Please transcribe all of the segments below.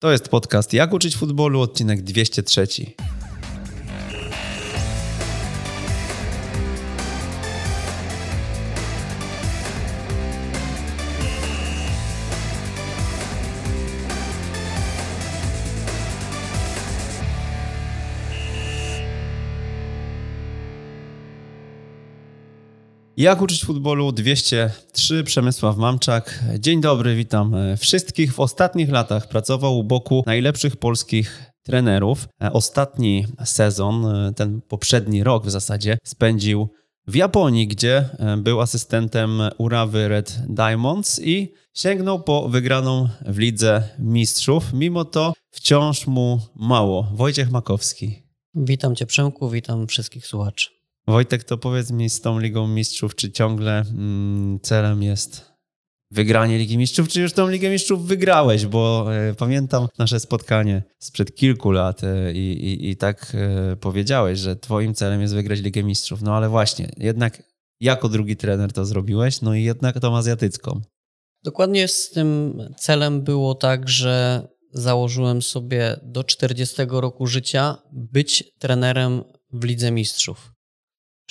To jest podcast Jak uczyć futbolu, odcinek 203. Jak uczyć futbolu 203 Przemysław Mamczak. Dzień dobry, witam wszystkich. W ostatnich latach pracował u boku najlepszych polskich trenerów. Ostatni sezon, ten poprzedni rok w zasadzie, spędził w Japonii, gdzie był asystentem Urawy Red Diamonds i sięgnął po wygraną w Lidze Mistrzów. Mimo to wciąż mu mało. Wojciech Makowski. Witam Cię Przemku, witam wszystkich słuchaczy. Wojtek, to powiedz mi z tą Ligą Mistrzów, czy ciągle mm, celem jest wygranie Ligi Mistrzów, czy już tą Ligę Mistrzów wygrałeś? Bo e, pamiętam nasze spotkanie sprzed kilku lat e, i, i, tak e, powiedziałeś, że twoim celem jest wygrać Ligę Mistrzów. No ale właśnie, jednak jako drugi trener to zrobiłeś, no i jednak tą azjatycką. Dokładnie z tym celem było tak, że założyłem sobie do 40 roku życia być trenerem w Lidze Mistrzów.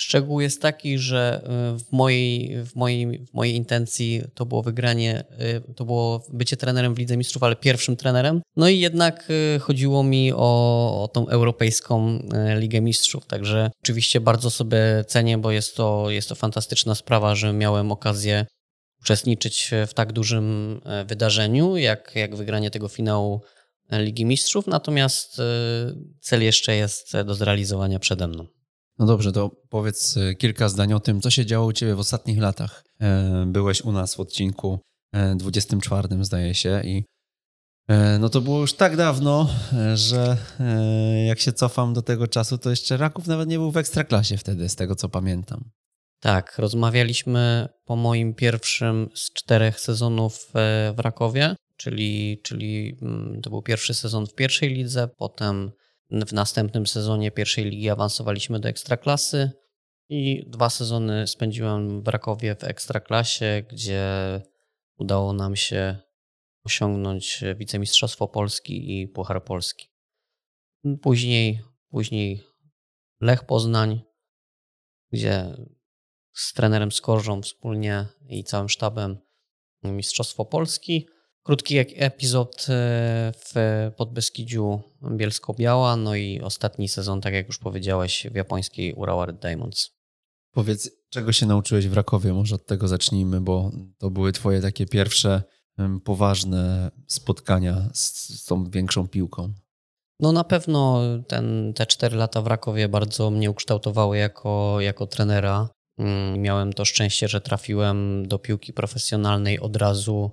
Szczegół jest taki, że y, w mojej, w, mojej, w mojej intencji to było wygranie, y, to było bycie trenerem w Lidze Mistrzów, ale pierwszym trenerem. No i jednak y, chodziło mi o, o tą europejską Ligę Mistrzów. Także oczywiście bardzo sobie cenię, bo jest to, jest to fantastyczna sprawa, że miałem okazję uczestniczyć w tak dużym wydarzeniu, jak, jak wygranie tego finału Ligi Mistrzów. Natomiast cel jeszcze jest do zrealizowania przede mną. No dobrze, to powiedz e, kilka zdań o tym, co się działo u Ciebie w ostatnich latach. E, byłeś u nas w odcinku 24, e, zdaje się, i no to było już tak dawno, że jak się cofam do tego czasu, to jeszcze Raków nawet nie był w ekstraklasie wtedy, z tego co pamiętam. Tak, rozmawialiśmy po moim pierwszym z czterech sezonów w Rakowie, czyli, czyli mm, to był pierwszy sezon w pierwszej lidze, potem w następnym sezonie pierwszej ligi awansowaliśmy do ekstraklasy i dwa sezony spędziłem w Rakowie w ekstraklasie, gdzie udało nam się osiągnąć wicemistrzostwo Polski i Puchar Polski. Później, później Lech Poznań, gdzie z trenerem Skorżą wspólnie i całym sztabem Mistrzostwo Polski – Krótki epizod e, w Podbeskidziu Bielsko-Biała, no i ostatni sezon, tak jak już powiedziałeś, w japońskiej Urawa Red Diamonds. Powiedz, czego się nauczyłeś w Rakowie? Może od tego zacznijmy, bo to były twoje takie pierwsze poważne spotkania z, z tą większą piłką. No na pewno ten, te cztery lata w Rakowie bardzo mnie ukształtowały jako, jako trenera. Mm, miałem to szczęście, że trafiłem do piłki profesjonalnej od razu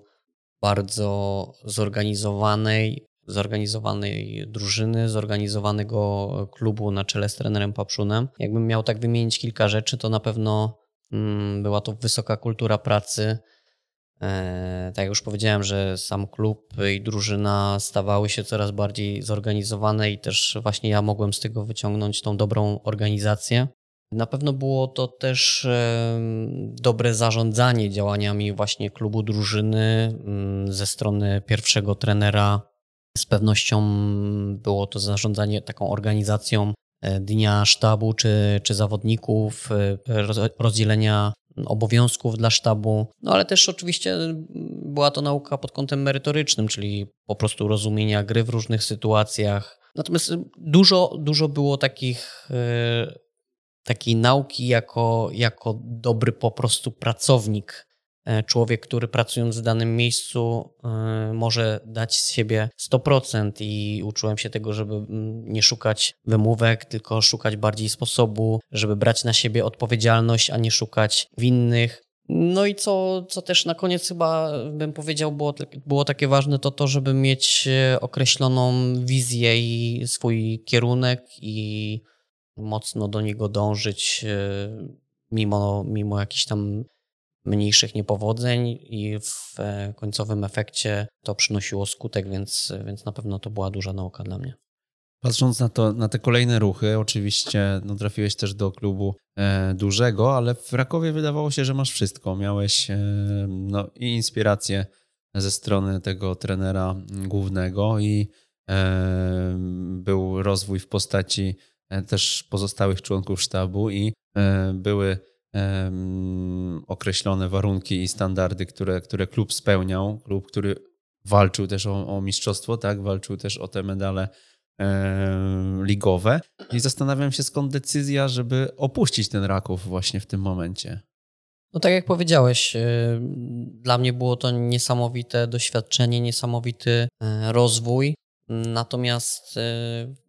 bardzo zorganizowanej, zorganizowanej drużyny, zorganizowanego klubu na czele z trenerem Papszunem. Jakbym miał tak wymienić kilka rzeczy, to na pewno mm, była to wysoka kultura pracy. E, tak jak już powiedziałem, że sam klub i drużyna stawały się coraz bardziej zorganizowane i też właśnie ja mogłem z tego wyciągnąć tą dobrą organizację. Na pewno było to też dobre zarządzanie działaniami właśnie klubu drużyny mm, ze strony pierwszego trenera. Z pewnością było to zarządzanie taką organizacją e, dnia sztabu czy, czy zawodników, e, rozdzielenia obowiązków dla sztabu, no ale też oczywiście była to nauka pod kątem merytorycznym, czyli po prostu rozumienia gry w różnych sytuacjach. Natomiast dużo, dużo było takich e, takiej nauki jako, jako dobry po prostu pracownik. E, człowiek, który pracując w danym miejscu e, może dać z siebie 100% i uczyłem się tego, żeby mm, nie szukać wymówek, tylko szukać bardziej sposobu, żeby brać na siebie odpowiedzialność, a nie szukać winnych. No i co, co też na koniec chyba bym powiedział było, było takie ważne, to to, żeby mieć e, określoną wizję i swój kierunek i mocno do niego dążyć, e, mimo, mimo jakichś tam mniejszych niepowodzeń i w e, końcowym efekcie to przynosiło skutek, więc, więc na pewno to była duża nauka dla mnie. Patrząc na, to, na te kolejne ruchy, oczywiście no, trafiłeś też do klubu e, dużego, ale w Rakowie wydawało się, że masz wszystko. Miałeś e, no, i inspirację ze strony tego trenera głównego i e, był rozwój w postaci też pozostałych członków sztabu i e, były określone warunki i standardy, które, które klub spełniał. Klub, który walczył też o, o mistrzostwo, tak? walczył też o te medale ligowe. I zastanawiam się, skąd decyzja, żeby opuścić ten Raków właśnie w tym momencie. No tak jak powiedziałeś, dla mnie było to niesamowite doświadczenie, niesamowity e, rozwój. Natomiast y,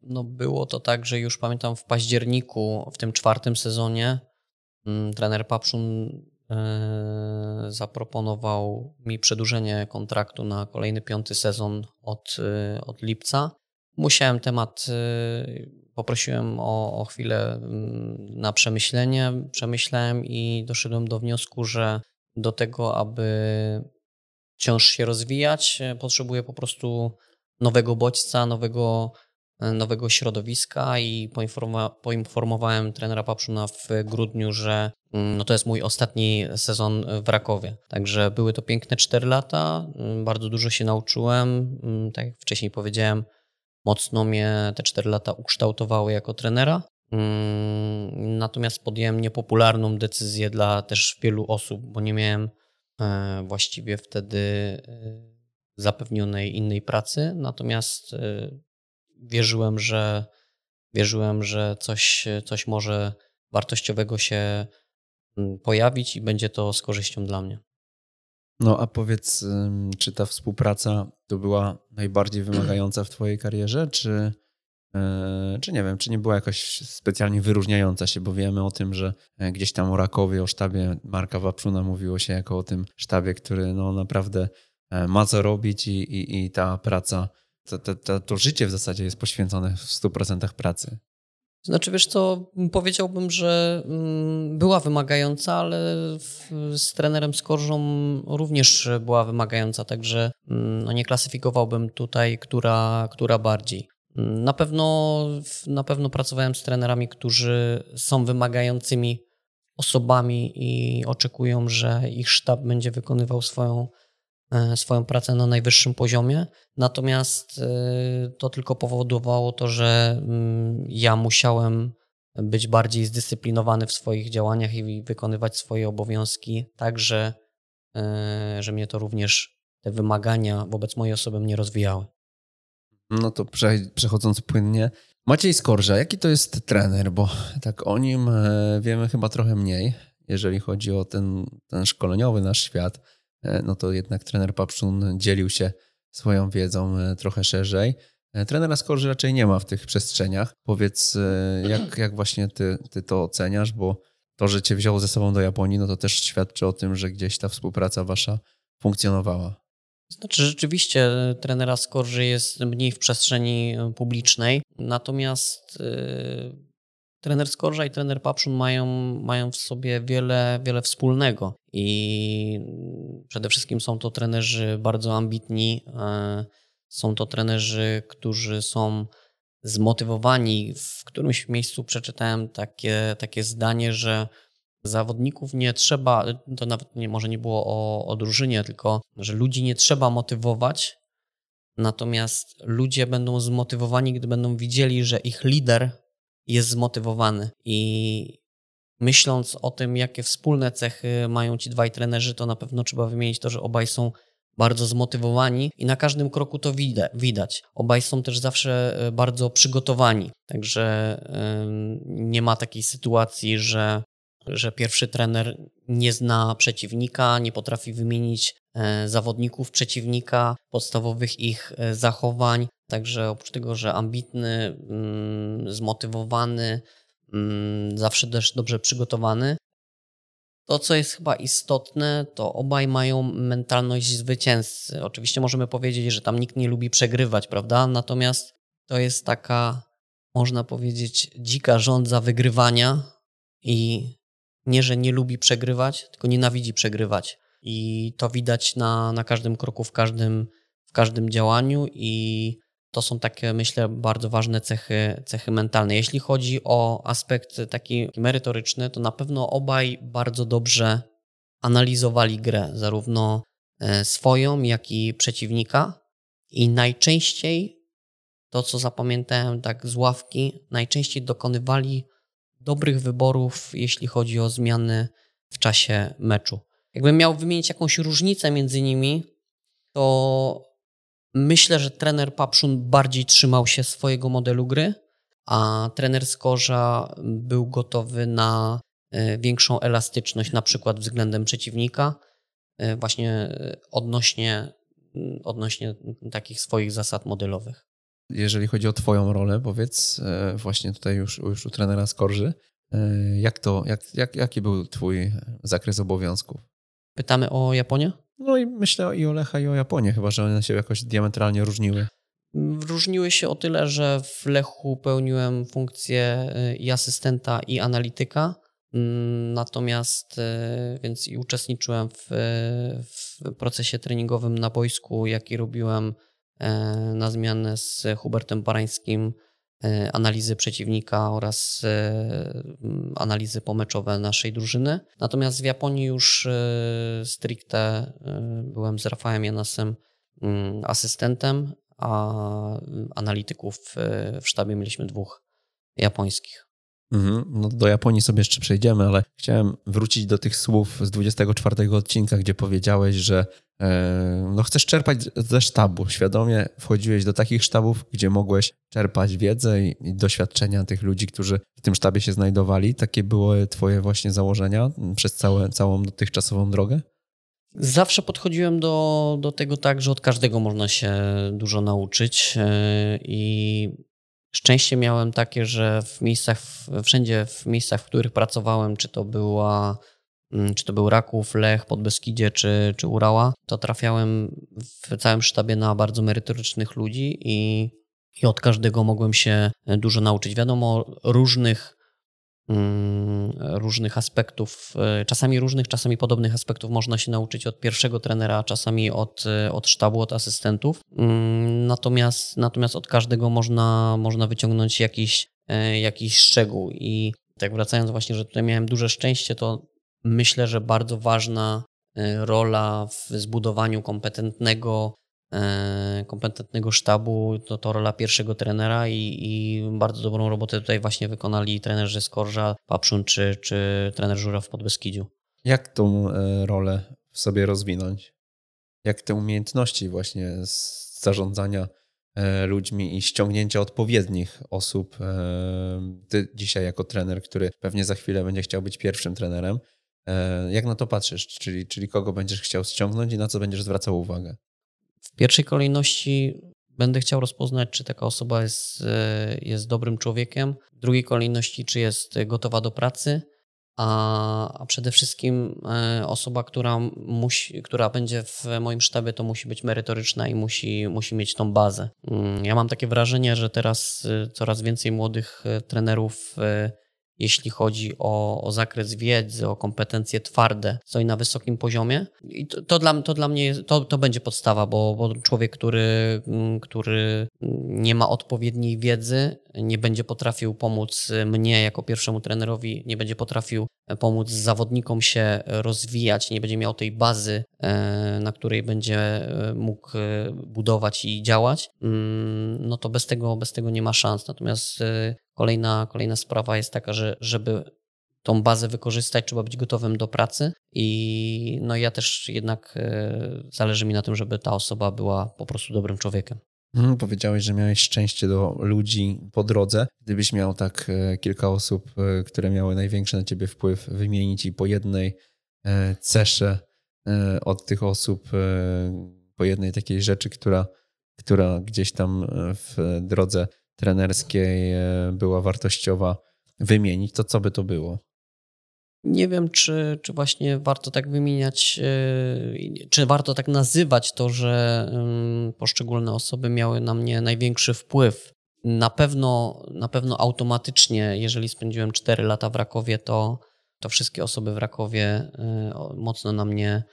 no było to tak, że już pamiętam w październiku, w tym czwartym sezonie, mm, trener Papszun e, zaproponował mi przedłużenie kontraktu na kolejny piąty sezon od, y, od lipca. Musiałem temat poprosiłem o, o chwilę mm, na przemyślenie, przemyślałem i doszedłem do wniosku, że do tego, aby wciąż się rozwijać, potrzebuję po prostu nowego bodźca, nowego, nowego środowiska i poinformowałem trenera Papszuna w grudniu, że mm, no to jest mój ostatni sezon w Rakowie. Także były to piękne 4 lata, mm, bardzo dużo się nauczyłem, tak jak wcześniej powiedziałem, mocno mnie te 4 lata ukształtowały jako trenera. Mm, natomiast podjąłem niepopularną decyzję dla też wielu osób, bo nie miałem e, właściwie wtedy e, zapewnionej innej pracy. Natomiast e, wierzyłem, że wierzyłem, że coś, coś może wartościowego się mm, pojawić i będzie to z korzyścią dla mnie. No a powiedz, czy ta współpraca to była najbardziej wymagająca w Twojej karierze, czy, e, czy nie wiem, czy nie była jakoś specjalnie wyróżniająca się, bo wiemy o tym, że e, gdzieś tam o Rakowie, o sztabie Marka Waprzuna mówiło się jako o tym sztabie, który no naprawdę ma co robić i, i, i ta praca, to, to, to, życie w zasadzie jest poświęcone w 100% pracy. Znaczy, wiesz co, powiedziałbym, że mm, była wymagająca, ale z trenerem Skorżą również była wymagająca, także mm, no nie klasyfikowałbym tutaj, która, która bardziej. Mm, na pewno, na pewno pracowałem z trenerami, którzy są wymagającymi osobami i oczekują, że ich sztab będzie wykonywał swoją E, swoją pracę na najwyższym poziomie. Natomiast e, to tylko powodowało to, że mm, ja musiałem być bardziej zdyscyplinowany w swoich działaniach i wykonywać swoje obowiązki, tak że, e, że mnie to również te wymagania wobec mojej osoby mnie rozwijały. No to przechodząc płynnie, Maciej Skorża, jaki to jest trener? Bo tak o nim wiemy chyba trochę mniej, jeżeli chodzi o ten, ten szkoleniowy nasz świat. E, no to jednak trener Papszun dzielił się swoją wiedzą e, trochę szerzej. E, trenera Skorzy raczej nie ma w tych przestrzeniach. Powiedz, jak, jak właśnie ty, ty to oceniasz, bo to, że cię wziął ze sobą do Japonii, no to też świadczy o tym, że gdzieś ta współpraca wasza funkcjonowała. Znaczy, rzeczywiście trenera Skorzy jest mniej w przestrzeni publicznej, natomiast trener Skorża i trener Papszun mają, mają w sobie wiele, wiele wspólnego i przede wszystkim są to trenerzy bardzo ambitni, e, są to trenerzy, którzy są zmotywowani. W którymś miejscu przeczytałem takie, takie zdanie, że zawodników nie trzeba, to nawet nie, może nie było o, o drużynie, tylko że ludzi nie trzeba motywować, natomiast ludzie będą zmotywowani, gdy będą widzieli, że ich lider jest zmotywowany. I myśląc o tym, jakie wspólne cechy mają ci dwaj trenerzy, to na pewno trzeba wymienić to, że obaj są bardzo zmotywowani i na każdym kroku to widać. Obaj są też zawsze e, bardzo przygotowani, także nie ma takiej sytuacji, że, że pierwszy trener nie zna przeciwnika, nie potrafi wymienić zawodników przeciwnika, podstawowych ich e, zachowań. Także oprócz tego, że ambitny, mm, zmotywowany, mm, zawsze też dobrze przygotowany, to, co jest chyba istotne, to obaj mają mentalność zwycięzcy. Oczywiście możemy powiedzieć, że tam nikt nie lubi przegrywać, prawda? Natomiast to jest taka, można powiedzieć, dzika żądza wygrywania i nie, że nie lubi przegrywać, tylko nienawidzi przegrywać. I to widać na, na każdym kroku, w każdym, w każdym działaniu i to są takie, myślę, bardzo ważne cechy, cechy mentalne. Jeśli chodzi o aspekt taki merytoryczny, to na pewno obaj bardzo dobrze analizowali grę, zarówno e, swoją, jak i przeciwnika. I najczęściej to, co zapamiętałem tak z ławki, najczęściej dokonywali dobrych wyborów, jeśli chodzi o zmiany w czasie meczu. Jakbym miał wymienić jakąś różnicę między nimi, to myślę, że trener Papszun bardziej trzymał się swojego modelu gry, a trener Skorza był gotowy na e, większą elastyczność, na przykład względem przeciwnika, e, właśnie e, odnośnie, odnośnie takich swoich zasad modelowych. Jeżeli chodzi o Twoją rolę, powiedz właśnie tutaj już, już u trenera Skorzy, jak to, jak, jak, jaki był Twój zakres obowiązków? Pytamy o Japonię? No i myślę i o Lecha, i o Japonię, chyba że one się jakoś diametralnie różniły. Różniły się o tyle, że w Lechu pełniłem funkcję y, i asystenta, i analityka. Mm, natomiast, y, więc i uczestniczyłem w, w procesie treningowym na boisku, jaki robiłem e, na zmianę z Hubertem Barańskim, analizy przeciwnika oraz e, analizy pomeczowe naszej drużyny. Natomiast w Japonii już stricte byłem z Rafałem Janasem mm, asystentem, a analityków w sztabie mieliśmy dwóch japońskich. Mhm. No do Japonii sobie jeszcze przejdziemy, ale chciałem wrócić do tych słów z 24 odcinka, gdzie powiedziałeś, że e, no chcesz czerpać ze sztabu. Świadomie wchodziłeś do takich sztabów, gdzie mogłeś czerpać wiedzę i, i doświadczenia tych ludzi, którzy w tym sztabie się znajdowali. Takie były twoje właśnie założenia przez całe, całą dotychczasową drogę? Zawsze podchodziłem do, do tego tak, że od każdego można się dużo nauczyć e, i szczęście miałem takie, że w miejscach, wszędzie w miejscach, w których pracowałem, czy to była mm, czy to był Raków, Lech, Podbeskidzie czy, czy Urała, to trafiałem w całym sztabie na bardzo merytorycznych ludzi i, i od każdego mogłem się dużo nauczyć. Wiadomo, różnych różnych aspektów, e, czasami różnych, czasami podobnych aspektów można się nauczyć od pierwszego trenera, czasami od, e, od sztabu, od asystentów. Mm, natomiast, natomiast od każdego można, można wyciągnąć jakiś, e, jakiś szczegół. I tak wracając właśnie, że tutaj miałem duże szczęście, to myślę, że bardzo ważna rola w zbudowaniu kompetentnego kompetentnego sztabu, to, to rola pierwszego trenera i, i, bardzo dobrą robotę tutaj właśnie wykonali trenerzy Skorża, Papszun czy, czy trener Żura w Podbeskidziu. Jak tą e, rolę w sobie rozwinąć? Jak te umiejętności właśnie zarządzania e, ludźmi i ściągnięcia odpowiednich osób. Ty dzisiaj jako trener, który pewnie za chwilę będzie chciał być pierwszym trenerem, jak na to patrzysz? Czyli, czyli kogo będziesz chciał ściągnąć i na co będziesz zwracał uwagę? Pierwszej kolejności będę chciał rozpoznać, czy taka osoba jest, e, jest dobrym człowiekiem. W drugiej kolejności, czy jest gotowa do pracy. A, a przede wszystkim e, osoba, która, musi, która będzie w moim sztabie, to musi być merytoryczna i musi, musi mieć tą bazę. Mm, ja mam takie wrażenie, że teraz e, coraz więcej młodych trenerów jeśli chodzi o, o zakres wiedzy, o kompetencje twarde, stoi na wysokim poziomie. I to, to dla, to dla mnie to, to będzie podstawa, bo, bo człowiek, który, który nie ma odpowiedniej wiedzy, nie będzie potrafił pomóc mnie jako pierwszemu trenerowi, nie będzie potrafił pomóc zawodnikom się rozwijać, nie będzie miał tej bazy, e, na której będzie e, mógł e, budować i działać, mm, no to bez tego, bez tego nie ma szans. Natomiast kolejna, kolejna sprawa jest taka, że żeby tą bazę wykorzystać, trzeba być gotowym do pracy i no ja też jednak zależy mi na tym, żeby ta osoba była po prostu dobrym człowiekiem. Hmm, powiedziałeś, że miałeś szczęście do ludzi po drodze. Gdybyś miał tak e, kilka osób, e, które miały największy na ciebie wpływ, wymienić i po jednej e, cesze od tych osób, po jednej takiej rzeczy, która, która gdzieś tam w drodze trenerskiej była wartościowa, wymienić, to co by to było? Nie wiem, czy, czy właśnie warto tak wymieniać, e, czy warto tak nazywać to, że poszczególne osoby miały na mnie największy wpływ. Na pewno, na pewno automatycznie, jeżeli spędziłem 4 lata w Rakowie, to, to wszystkie osoby w Rakowie e, mocno na mnie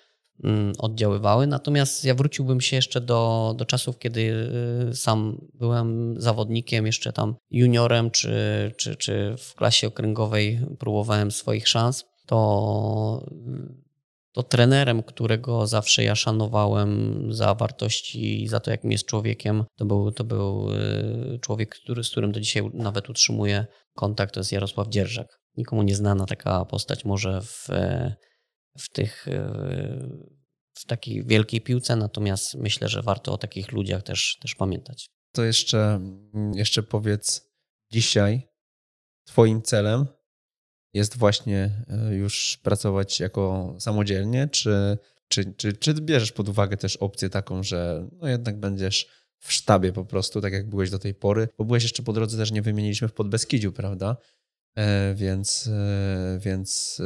oddziaływały. Natomiast ja wróciłbym się jeszcze do, do czasów, kiedy e, sam byłem zawodnikiem, jeszcze tam juniorem, czy, czy, czy w klasie okręgowej próbowałem swoich szans. To, to trenerem, którego zawsze ja szanowałem za wartości i za to, jakim jest człowiekiem, to był, to był y, człowiek, który, z którym do dzisiaj nawet utrzymuję kontakt, to jest Jarosław Dzierżak. Nikomu nieznana taka postać może w, w tych y, w takiej wielkiej piłce, natomiast myślę, że warto o takich ludziach też, też pamiętać. To jeszcze, jeszcze powiedz, dzisiaj Twoim celem jest właśnie e, już pracować jako samodzielnie, czy, czy, czy, czy bierzesz pod uwagę też opcję taką, że no jednak będziesz w sztabie po prostu, tak jak byłeś do tej pory, bo byłeś jeszcze po drodze też nie wymieniliśmy w Podbeskidziu, prawda? E, więc, e, więc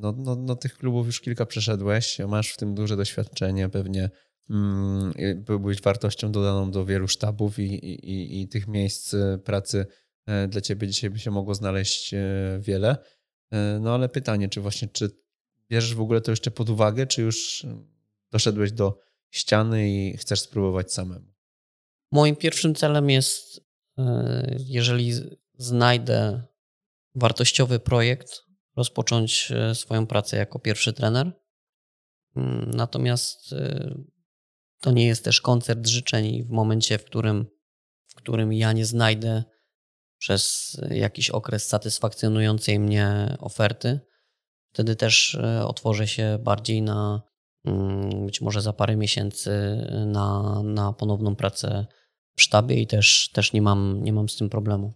no, no, no, tych klubów już kilka przeszedłeś, masz w tym duże doświadczenie, pewnie mm, byłbyś wartością dodaną do wielu sztabów i, i, i tych miejsc pracy E, dla ciebie dzisiaj by się mogło znaleźć e, wiele. E, no ale pytanie, czy właśnie, czy bierzesz w ogóle to jeszcze pod uwagę, czy już doszedłeś do ściany i chcesz spróbować samemu? Moim pierwszym celem jest, jeżeli znajdę wartościowy projekt, rozpocząć swoją pracę jako pierwszy trener. Mm, natomiast to nie jest też koncert życzeń w momencie, w którym, w którym ja nie znajdę przez jakiś okres satysfakcjonującej mnie oferty. Wtedy też e, otworzę się bardziej na mm, być może za parę miesięcy na, na ponowną pracę w sztabie i też, też nie, mam, nie mam z tym problemu.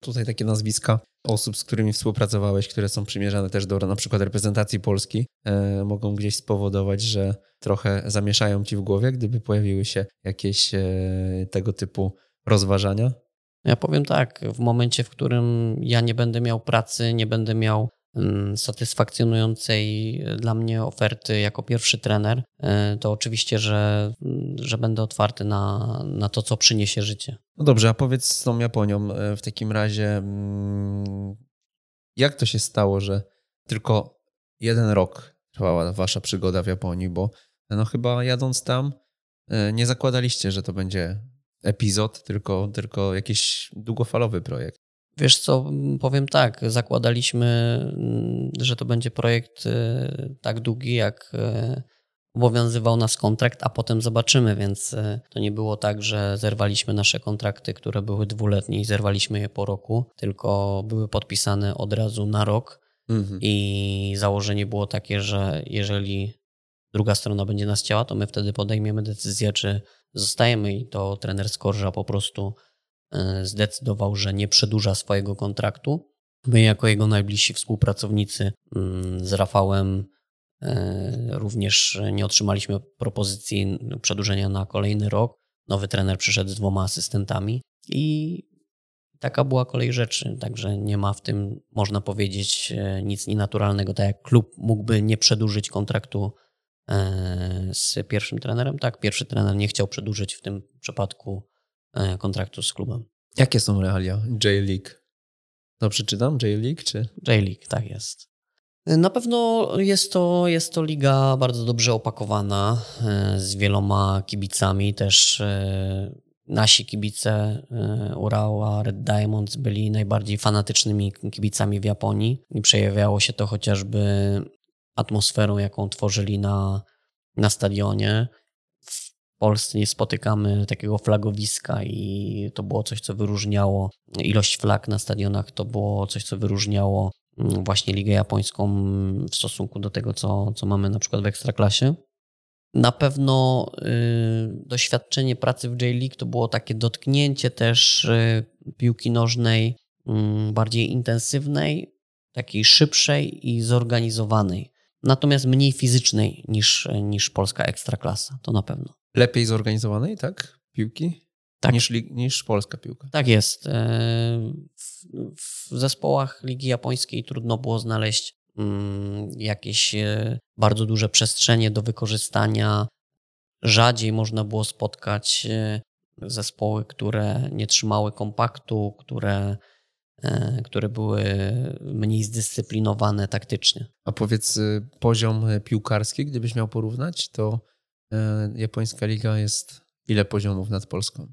Tutaj takie nazwiska osób, z którymi współpracowałeś, które są przymierzane też do na przykład reprezentacji Polski, e, mogą gdzieś spowodować, że trochę zamieszają ci w głowie, gdyby pojawiły się jakieś e, tego typu rozważania? Ja powiem tak, w momencie, w którym ja nie będę miał pracy, nie będę miał satysfakcjonującej dla mnie oferty jako pierwszy trener, e, to oczywiście, że, że będę otwarty na, na to, co przyniesie życie. No dobrze, a powiedz z tą Japonią e, w takim razie, mm, jak to się stało, że tylko jeden rok trwała wasza przygoda w Japonii, bo no chyba jadąc tam e, nie zakładaliście, że to będzie epizod, tylko, tylko jakiś długofalowy projekt. Wiesz co, powiem tak, zakładaliśmy, mm, że to będzie projekt y, tak długi, jak y, obowiązywał nas kontrakt, a potem zobaczymy, więc y, to nie było tak, że zerwaliśmy nasze kontrakty, które były dwuletnie i zerwaliśmy je po roku, tylko były podpisane od razu na rok mhm. i założenie było takie, że jeżeli druga strona będzie nas chciała, to my wtedy podejmiemy decyzję, czy zostajemy i to trener Skorża po prostu zdecydował, że nie przedłuża swojego kontraktu. My jako jego najbliżsi współpracownicy mm, z Rafałem e, również nie otrzymaliśmy propozycji przedłużenia na kolejny rok. Nowy trener przyszedł z dwoma asystentami i taka była kolej rzeczy, także nie ma w tym, można powiedzieć, e, nic nienaturalnego. Tak jak klub mógłby nie przedłużyć kontraktu E, z pierwszym trenerem. Tak, pierwszy trener nie chciał przedłużyć w tym przypadku e, kontraktu z klubem. Jakie są realia J-League? No przeczytam J-League czy? J-League, tak jest. Na pewno jest to, jest to liga bardzo dobrze opakowana e, z wieloma kibicami. Też nasi kibice Urała Red Diamonds byli najbardziej fanatycznymi kibicami w Japonii i przejawiało się to chociażby atmosferą, jaką tworzyli na, na stadionie. Polsce nie spotykamy takiego flagowiska i to było coś, co wyróżniało ilość flag na stadionach, to było coś, co wyróżniało mm, właśnie Ligę Japońską w stosunku do tego, co, co mamy na przykład w Ekstraklasie. Na pewno y, doświadczenie pracy w J-League to było takie dotknięcie też y, piłki nożnej y, bardziej intensywnej, takiej szybszej i zorganizowanej natomiast mniej fizycznej niż, niż polska ekstraklasa, to na pewno. Lepiej zorganizowanej, tak? Piłki? Tak. Niż, niż polska piłka. Tak jest. E, w, w zespołach Ligi Japońskiej trudno było znaleźć mm, jakieś e, bardzo duże przestrzenie do wykorzystania. Rzadziej można było spotkać e, zespoły, które nie trzymały kompaktu, które które były mniej zdyscyplinowane taktycznie. A powiedz, poziom piłkarski, gdybyś miał porównać, to japońska liga jest ile poziomów nad Polską?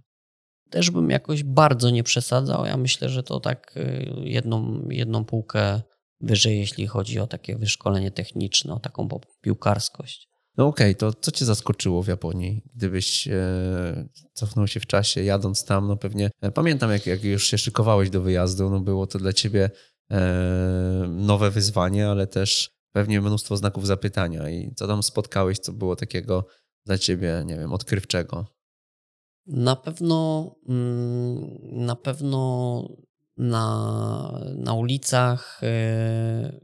Też bym jakoś bardzo nie przesadzał. Ja myślę, że to tak y, jedną, jedną półkę wyżej, jeśli chodzi o takie wyszkolenie techniczne, o taką piłkarskość. No okej, okay, to co cię zaskoczyło w Japonii? Gdybyś e, cofnął się w czasie, jadąc tam, no pewnie e, pamiętam, jak, jak już się szykowałeś do wyjazdu, no było to dla ciebie e, nowe wyzwanie, ale też pewnie mnóstwo znaków zapytania. I co tam spotkałeś, co było takiego dla ciebie, nie wiem, odkrywczego? Na pewno, mm, na pewno na, na ulicach e,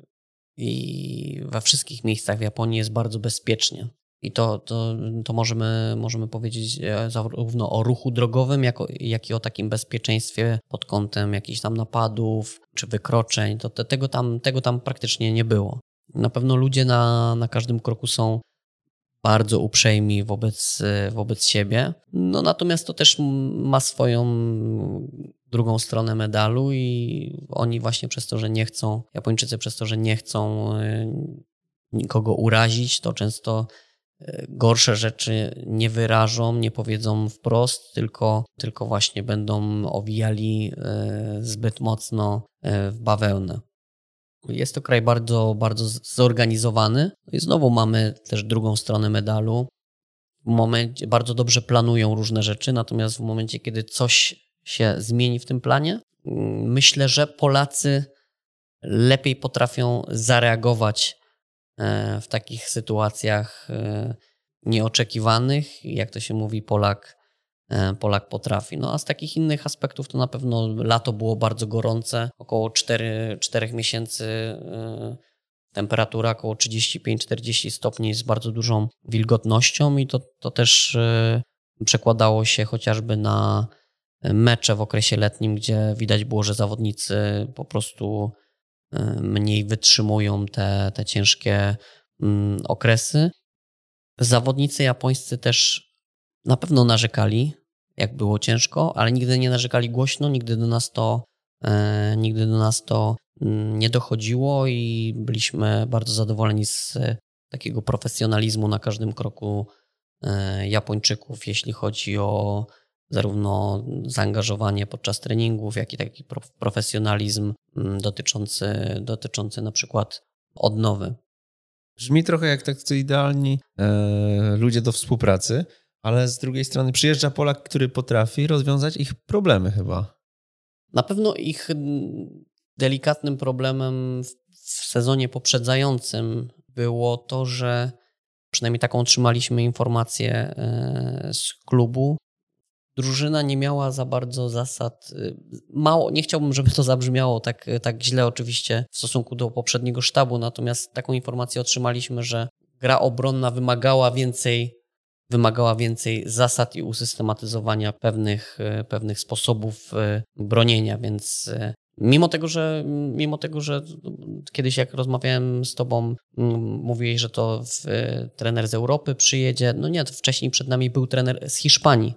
i we wszystkich miejscach w Japonii jest bardzo bezpiecznie. I to, to, to możemy, możemy powiedzieć e, zarówno o ruchu drogowym, jak, jak i o takim bezpieczeństwie pod kątem jakichś tam napadów czy wykroczeń. To te, tego, tam, tego tam praktycznie nie było. Na pewno ludzie na, na każdym kroku są bardzo uprzejmi wobec, wobec siebie. No natomiast to też ma swoją drugą stronę medalu i oni właśnie przez to, że nie chcą, Japończycy przez to, że nie chcą e, nikogo urazić, to często e, gorsze rzeczy nie wyrażą, nie powiedzą wprost, tylko, tylko właśnie będą owijali e, zbyt mocno w bawełnę. Jest to kraj bardzo, bardzo zorganizowany. No I znowu mamy też drugą stronę medalu. W momencie bardzo dobrze planują różne rzeczy, natomiast w momencie, kiedy coś się zmieni w tym planie, mm, myślę, że Polacy lepiej potrafią zareagować e, w takich sytuacjach e, nieoczekiwanych. Jak to się mówi, Polak Polak potrafi. No a z takich innych aspektów to na pewno lato było bardzo gorące, około 4, 4 miesięcy e, temperatura około 35-40 stopni z bardzo dużą wilgotnością i to, to też e, przekładało się chociażby na mecze w okresie letnim, gdzie widać było, że zawodnicy po prostu mniej wytrzymują te, te ciężkie mm, okresy. Zawodnicy japońscy też na pewno narzekali, jak było ciężko, ale nigdy nie narzekali głośno, nigdy do nas to, e, nigdy do nas to mm, nie dochodziło i byliśmy bardzo zadowoleni z takiego profesjonalizmu na każdym kroku e, Japończyków, jeśli chodzi o zarówno zaangażowanie podczas treningów, jak i taki profesjonalizm mm, dotyczący, dotyczący na przykład odnowy. Brzmi trochę jak tak idealni e, ludzie do współpracy, ale z drugiej strony przyjeżdża Polak, który potrafi rozwiązać ich problemy chyba. Na pewno ich delikatnym problemem w sezonie poprzedzającym było to, że przynajmniej taką otrzymaliśmy informację e, z klubu. Drużyna nie miała za bardzo zasad. E, mało, nie chciałbym, żeby to zabrzmiało tak, tak źle, oczywiście, w stosunku do poprzedniego sztabu, natomiast taką informację otrzymaliśmy, że gra obronna wymagała więcej wymagała więcej zasad i usystematyzowania pewnych, e, pewnych sposobów e, bronienia, więc e, Mimo tego, że, mimo tego, że kiedyś jak rozmawiałem z tobą, mówiłeś, że to w, trener z Europy przyjedzie. No nie, to wcześniej przed nami był trener z Hiszpanii.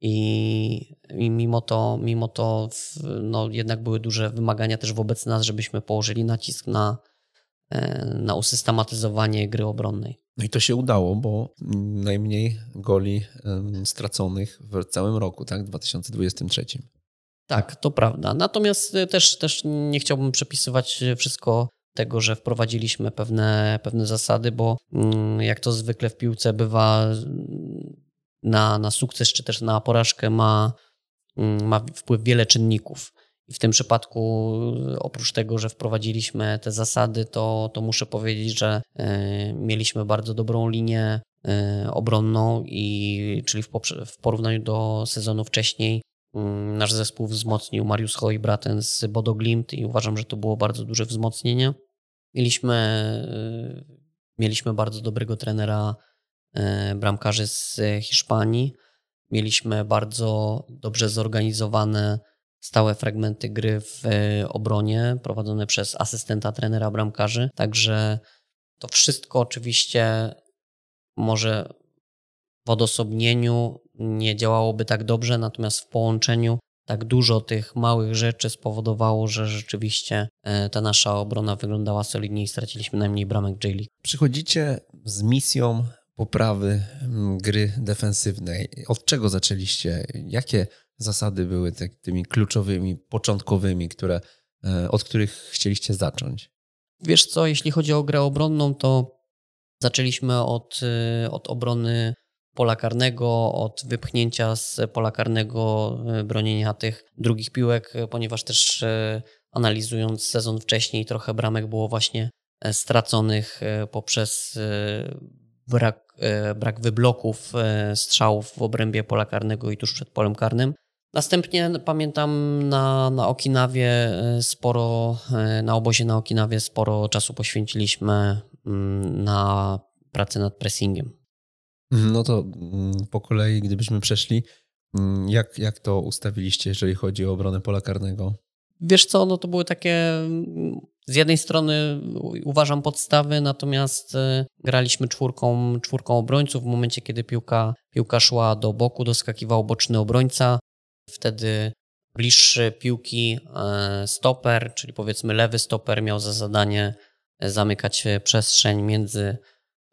I, i mimo to, mimo to w, no, jednak były duże wymagania też wobec nas, żebyśmy położyli nacisk na, na usystematyzowanie gry obronnej. No i to się udało, bo najmniej goli straconych w całym roku, tak, 2023. Tak, to prawda. Natomiast e, też, też nie chciałbym przepisywać wszystko tego, że wprowadziliśmy pewne, pewne zasady, bo mm, jak to zwykle w piłce bywa, na, na sukces czy też na porażkę ma, mm, ma wpływ wiele czynników. I w tym przypadku, oprócz tego, że wprowadziliśmy te zasady, to, to muszę powiedzieć, że y, mieliśmy bardzo dobrą linię y, obronną, i, czyli w, w porównaniu do sezonu wcześniej nasz zespół wzmocnił Mariusz Hojbraten z Bodo Glimt i uważam, że to było bardzo duże wzmocnienie. Mieliśmy, mieliśmy bardzo dobrego trenera bramkarzy z Hiszpanii. Mieliśmy bardzo dobrze zorganizowane stałe fragmenty gry w e, obronie prowadzone przez asystenta trenera bramkarzy. Także to wszystko oczywiście może w odosobnieniu nie działałoby tak dobrze, natomiast w połączeniu tak dużo tych małych rzeczy spowodowało, że rzeczywiście e, ta nasza obrona wyglądała solidnie i straciliśmy najmniej bramek J-League. Przychodzicie z misją poprawy gry defensywnej. Od czego zaczęliście? Jakie zasady były tymi kluczowymi, początkowymi, które, e, od których chcieliście zacząć? Wiesz co, jeśli chodzi o grę obronną, to zaczęliśmy od, od obrony pola karnego, od wypchnięcia z pola karnego, bronienia tych drugich piłek, ponieważ też analizując sezon wcześniej, trochę bramek było właśnie e, straconych e, poprzez e, brak, brak wybloków strzałów w obrębie pola karnego i tuż przed polem karnym. Następnie pamiętam na, na Okinawie sporo, na obozie na Okinawie sporo czasu poświęciliśmy mm, na pracę nad pressingiem. No to mm, po kolei, gdybyśmy przeszli, mm, jak, jak to ustawiliście, jeżeli chodzi o obronę pola karnego? Wiesz co, no to były takie z jednej strony uważam podstawy, natomiast e, graliśmy czwórką, czwórką obrońców. W momencie, kiedy piłka, piłka szła do boku, doskakiwał boczny obrońca. Wtedy bliższy piłki e, stoper, czyli powiedzmy lewy stoper miał za zadanie zamykać przestrzeń między,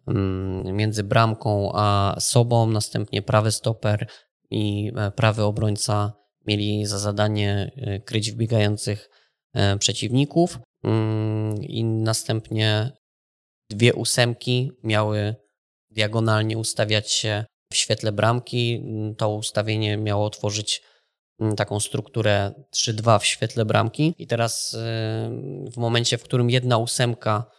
mm, między bramką a sobą, następnie prawy stoper i e, prawy obrońca mieli za zadanie kryć wbiegających e, przeciwników mm, i następnie dwie ósemki miały diagonalnie ustawiać się w świetle bramki. To ustawienie miało tworzyć taką strukturę 3-2 w świetle bramki i teraz y, w momencie, w którym jedna ósemka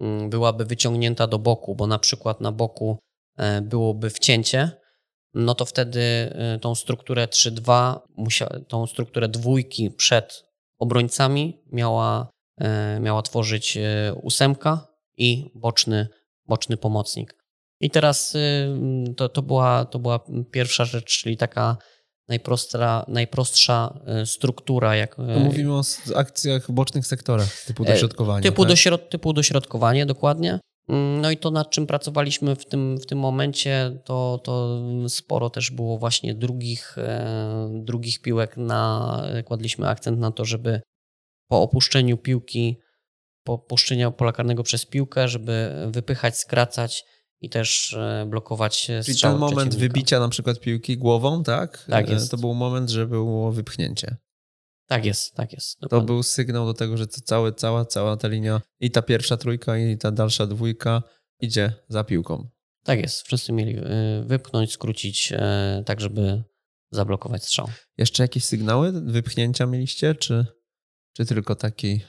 mm, byłaby wyciągnięta do boku, bo na przykład na boku e, byłoby wcięcie, no to wtedy y, tą strukturę 3-2, tą strukturę dwójki przed obrońcami miała, y, miała tworzyć y, ósemka i boczny, boczny pomocnik. I teraz to, to, była, to była pierwsza rzecz, czyli taka najprostsza, najprostsza struktura. Jak, to mówimy o akcjach bocznych sektorach, typu dośrodkowanie. Typu, tak? dośrod, typu dośrodkowanie, dokładnie. Mm, no i to, nad czym pracowaliśmy w tym, w tym momencie, to, to sporo też było właśnie drugich, e, drugich piłek. Na, kładliśmy akcent na to, żeby po opuszczeniu piłki, po opuszczeniu pola karnego przez piłkę, żeby wypychać, skracać i też e, blokować Czyli ten moment wybicia na przykład piłki głową, tak? Tak e, jest. To był moment, że było wypchnięcie. Tak jest, tak jest. Dokładnie. To był sygnał do tego, że to całe, cała, cała ta linia i ta pierwsza trójka i ta dalsza dwójka idzie za piłką. Tak jest. Wszyscy mieli wypchnąć, skrócić, e, tak żeby zablokować strzał. Jeszcze jakieś sygnały wypchnięcia mieliście, czy, czy tylko taki,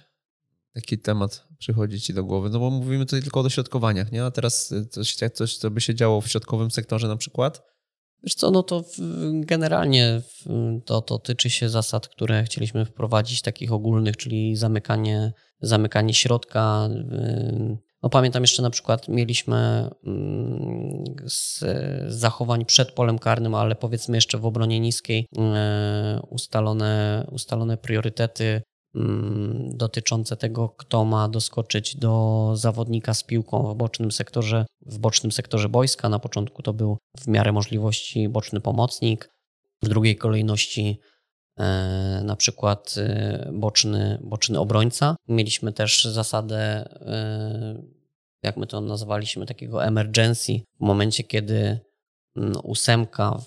taki temat przychodzi ci do głowy? No bo mówimy tutaj tylko o dośrodkowaniach, nie? A teraz coś, coś co by się działo w środkowym sektorze na przykład, Wiesz co, no to generalnie to, to tyczy się zasad, które chcieliśmy wprowadzić, takich ogólnych, czyli zamykanie, zamykanie środka. No pamiętam jeszcze na przykład mieliśmy z zachowań przed polem karnym, ale powiedzmy jeszcze w obronie niskiej ustalone, ustalone priorytety Mm, dotyczące tego, kto ma doskoczyć do zawodnika z piłką w bocznym sektorze, w bocznym sektorze boiska. Na początku to był w miarę możliwości boczny pomocnik, w drugiej kolejności e, na przykład e, boczny, boczny obrońca. Mieliśmy też zasadę, e, jak my to nazwaliśmy, takiego emergency, w momencie kiedy mm, ósemka,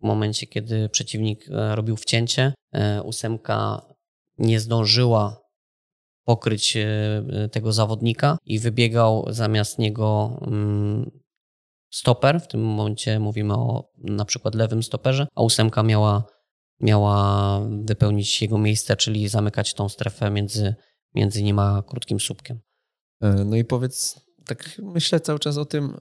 w momencie kiedy przeciwnik robił wcięcie, ósemka nie zdążyła pokryć e, tego zawodnika i wybiegał zamiast niego mm, stoper. W tym momencie mówimy o na przykład lewym stoperze, a ósemka miała, miała wypełnić jego miejsce, czyli zamykać tą strefę między, między nim a krótkim słupkiem. E, no i powiedz, tak myślę cały czas o tym,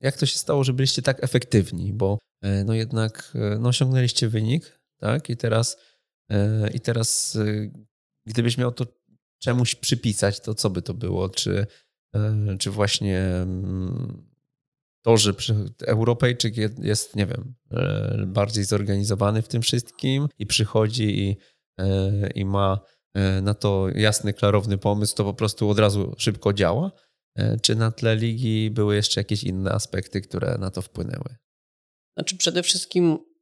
jak to się stało, że byliście tak efektywni, bo e, no jednak no osiągnęliście wynik, tak? I teraz I teraz, e, gdybyś miał to czemuś przypisać, to co by to było? Czy, e, czy właśnie mm, to, że Europejczyk jest, nie wiem, bardziej zorganizowany w tym wszystkim i przychodzi i, i ma na to jasny, klarowny pomysł, to po prostu od razu szybko działa? Czy na tle ligi były jeszcze jakieś inne aspekty, które na to wpłynęły? Znaczy, przede wszystkim E,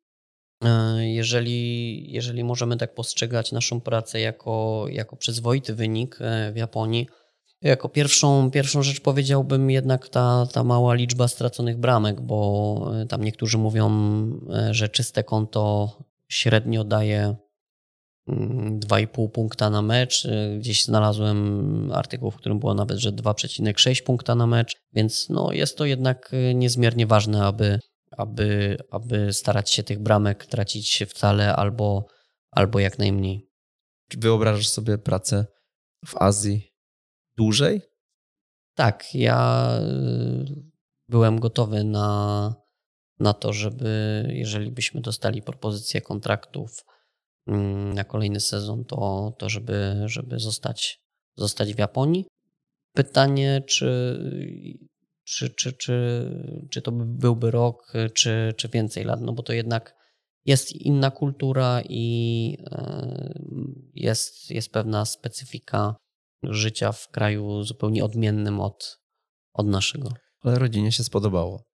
jeżeli, jeżeli możemy tak postrzegać naszą pracę jako, jako przyzwoity wynik e, w Japonii, jako pierwszą, pierwszą rzecz powiedziałbym jednak ta, ta mała liczba straconych bramek, bo e, tam niektórzy mówią, że czyste konto średnio daje 2,5 punkta na mecz. Gdzieś znalazłem artykuł, w którym było nawet, że 2,6 punkta na mecz, więc no jest to jednak niezmiernie ważne, aby, aby, aby starać się tych bramek tracić wcale albo, albo jak najmniej. Czy wyobrażasz sobie pracę w Azji dłużej? Tak, ja y, byłem gotowy na, na to, żeby jeżeli byśmy dostali propozycję kontraktów mm, na kolejny sezon, to, to żeby, żeby zostać, zostać w Japonii. Pytanie, czy, czy, czy, czy, czy to byłby rok, czy, czy więcej lat, no bo to jednak jest inna kultura i e, jest, jest pewna specyfika życia w kraju zupełnie odmiennym od, od naszego. Ale rodzinie się spodobało.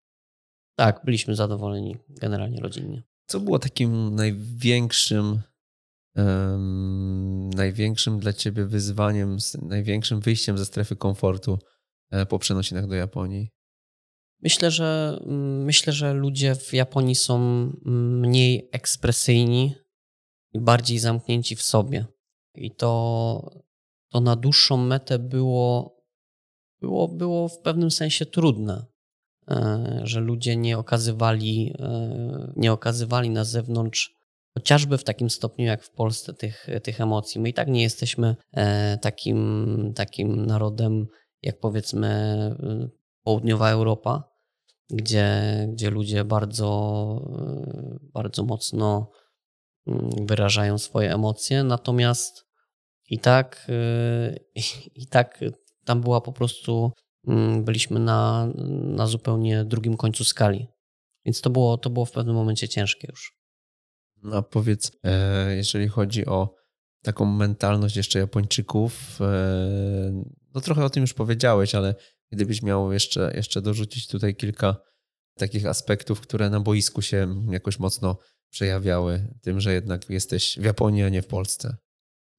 Tak, byliśmy zadowoleni generalnie rodzinnie. Co było takim największym, um, największym dla ciebie wyzwaniem, największym wyjściem ze strefy komfortu po przenosinach do Japonii? Myślę, że mm, myślę, że ludzie w Japonii są mniej ekspresyjni i bardziej zamknięci w sobie. I to, to na dłuższą metę było, było, było w pewnym sensie trudne, e, że ludzie nie okazywali, e, nie okazywali na zewnątrz chociażby w takim stopniu jak w Polsce tych, tych emocji. My i tak nie jesteśmy e, takim, takim narodem, jak powiedzmy południowa Europa, gdzie, gdzie ludzie bardzo, bardzo mocno mm, wyrażają swoje emocje, natomiast i tak, y, i tak tam była po prostu, byliśmy na, na zupełnie drugim końcu skali. Więc to było, to było w pewnym momencie ciężkie już. No powiedz, e, jeżeli chodzi o taką mentalność jeszcze Japończyków, e, no trochę o tym już powiedziałeś, ale Gdybyś miał jeszcze, jeszcze dorzucić tutaj kilka takich aspektów, które na boisku się jakoś mocno przejawiały, tym, że jednak jesteś w Japonii, a nie w Polsce.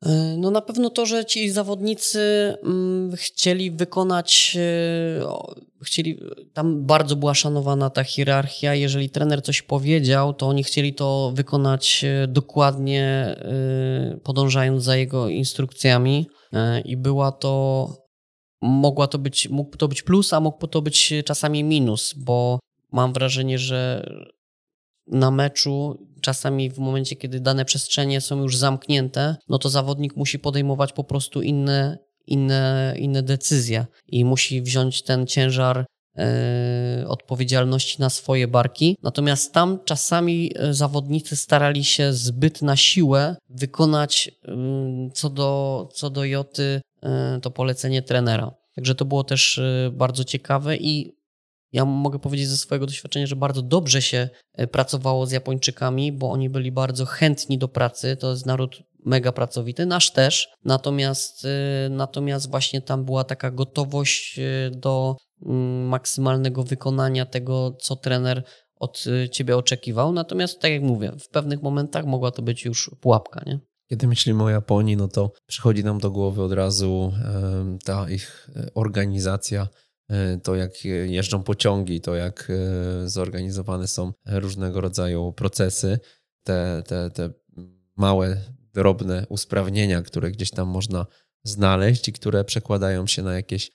E, no na pewno to, że ci zawodnicy mm, chcieli wykonać, e, chcieli, tam bardzo była szanowana ta hierarchia. Jeżeli trener coś powiedział, to oni chcieli to wykonać e, dokładnie, podążając za jego instrukcjami. I była to mogła to być, mógł to być plus, a mógł to być czasami minus, bo mam wrażenie, że na meczu czasami w momencie, kiedy dane przestrzenie są już zamknięte, no to zawodnik musi podejmować po prostu inne, inne, inne decyzje i musi wziąć ten ciężar e, odpowiedzialności na swoje barki. Natomiast tam czasami e, zawodnicy starali się zbyt na siłę wykonać co do, co do Joty E, to polecenie trenera. Także to było też e, bardzo ciekawe i ja mogę powiedzieć ze swojego doświadczenia, że bardzo dobrze się e, pracowało z Japończykami, bo oni byli bardzo chętni do pracy. To jest naród mega pracowity, nasz też. Natomiast, natomiast właśnie tam była taka gotowość do mm, maksymalnego wykonania tego, co trener od ciebie oczekiwał. Natomiast, tak jak mówię, w pewnych momentach mogła to być już pułapka, nie? Kiedy myślimy o Japonii, no to przychodzi nam do głowy od razu ta ich e, organizacja, e, to jak jeżdżą pociągi, to jak e, zorganizowane są różnego rodzaju procesy, te, te, te małe, drobne usprawnienia, które gdzieś tam można znaleźć i które przekładają się na jakieś,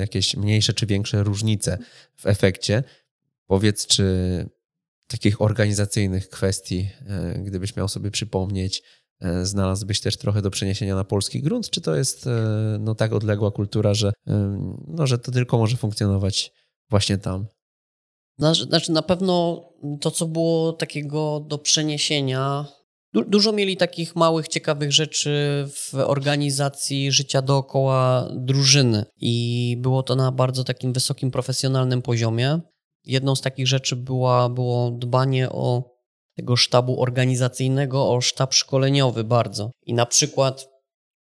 jakieś mniejsze czy większe różnice w efekcie. Powiedz, czy takich organizacyjnych kwestii, gdybyś miał sobie przypomnieć, E, znalazłbyś też trochę do przeniesienia na polski grunt, czy to jest e, no, tak odległa kultura, że, e, no, że to tylko może funkcjonować właśnie tam? Znaczy, na pewno to, co było takiego do przeniesienia, du dużo mieli takich małych, ciekawych rzeczy w organizacji życia dookoła drużyny i było to na bardzo takim wysokim, profesjonalnym poziomie. Jedną z takich rzeczy była, było dbanie o tego sztabu organizacyjnego o sztab szkoleniowy bardzo. I na przykład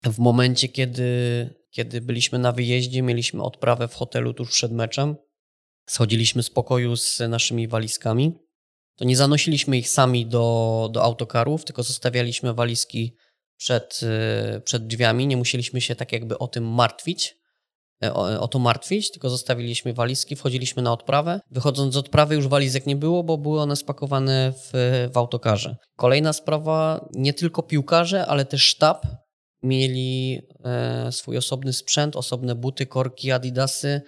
w momencie, kiedy, kiedy byliśmy na wyjeździe, mieliśmy odprawę w hotelu tuż przed meczem, schodziliśmy z pokoju z naszymi walizkami, to nie zanosiliśmy ich sami do, do autokarów, tylko zostawialiśmy walizki przed, przed drzwiami, nie musieliśmy się tak jakby o tym martwić. o, o, to martwić, tylko zostawiliśmy walizki, wchodziliśmy na odprawę. Wychodząc z odprawy już walizek nie było, bo były one spakowane w, w autokarze. Kolejna sprawa, nie tylko piłkarze, ale też sztab mieli e, swój osobny sprzęt, osobne buty, korki, adidasy,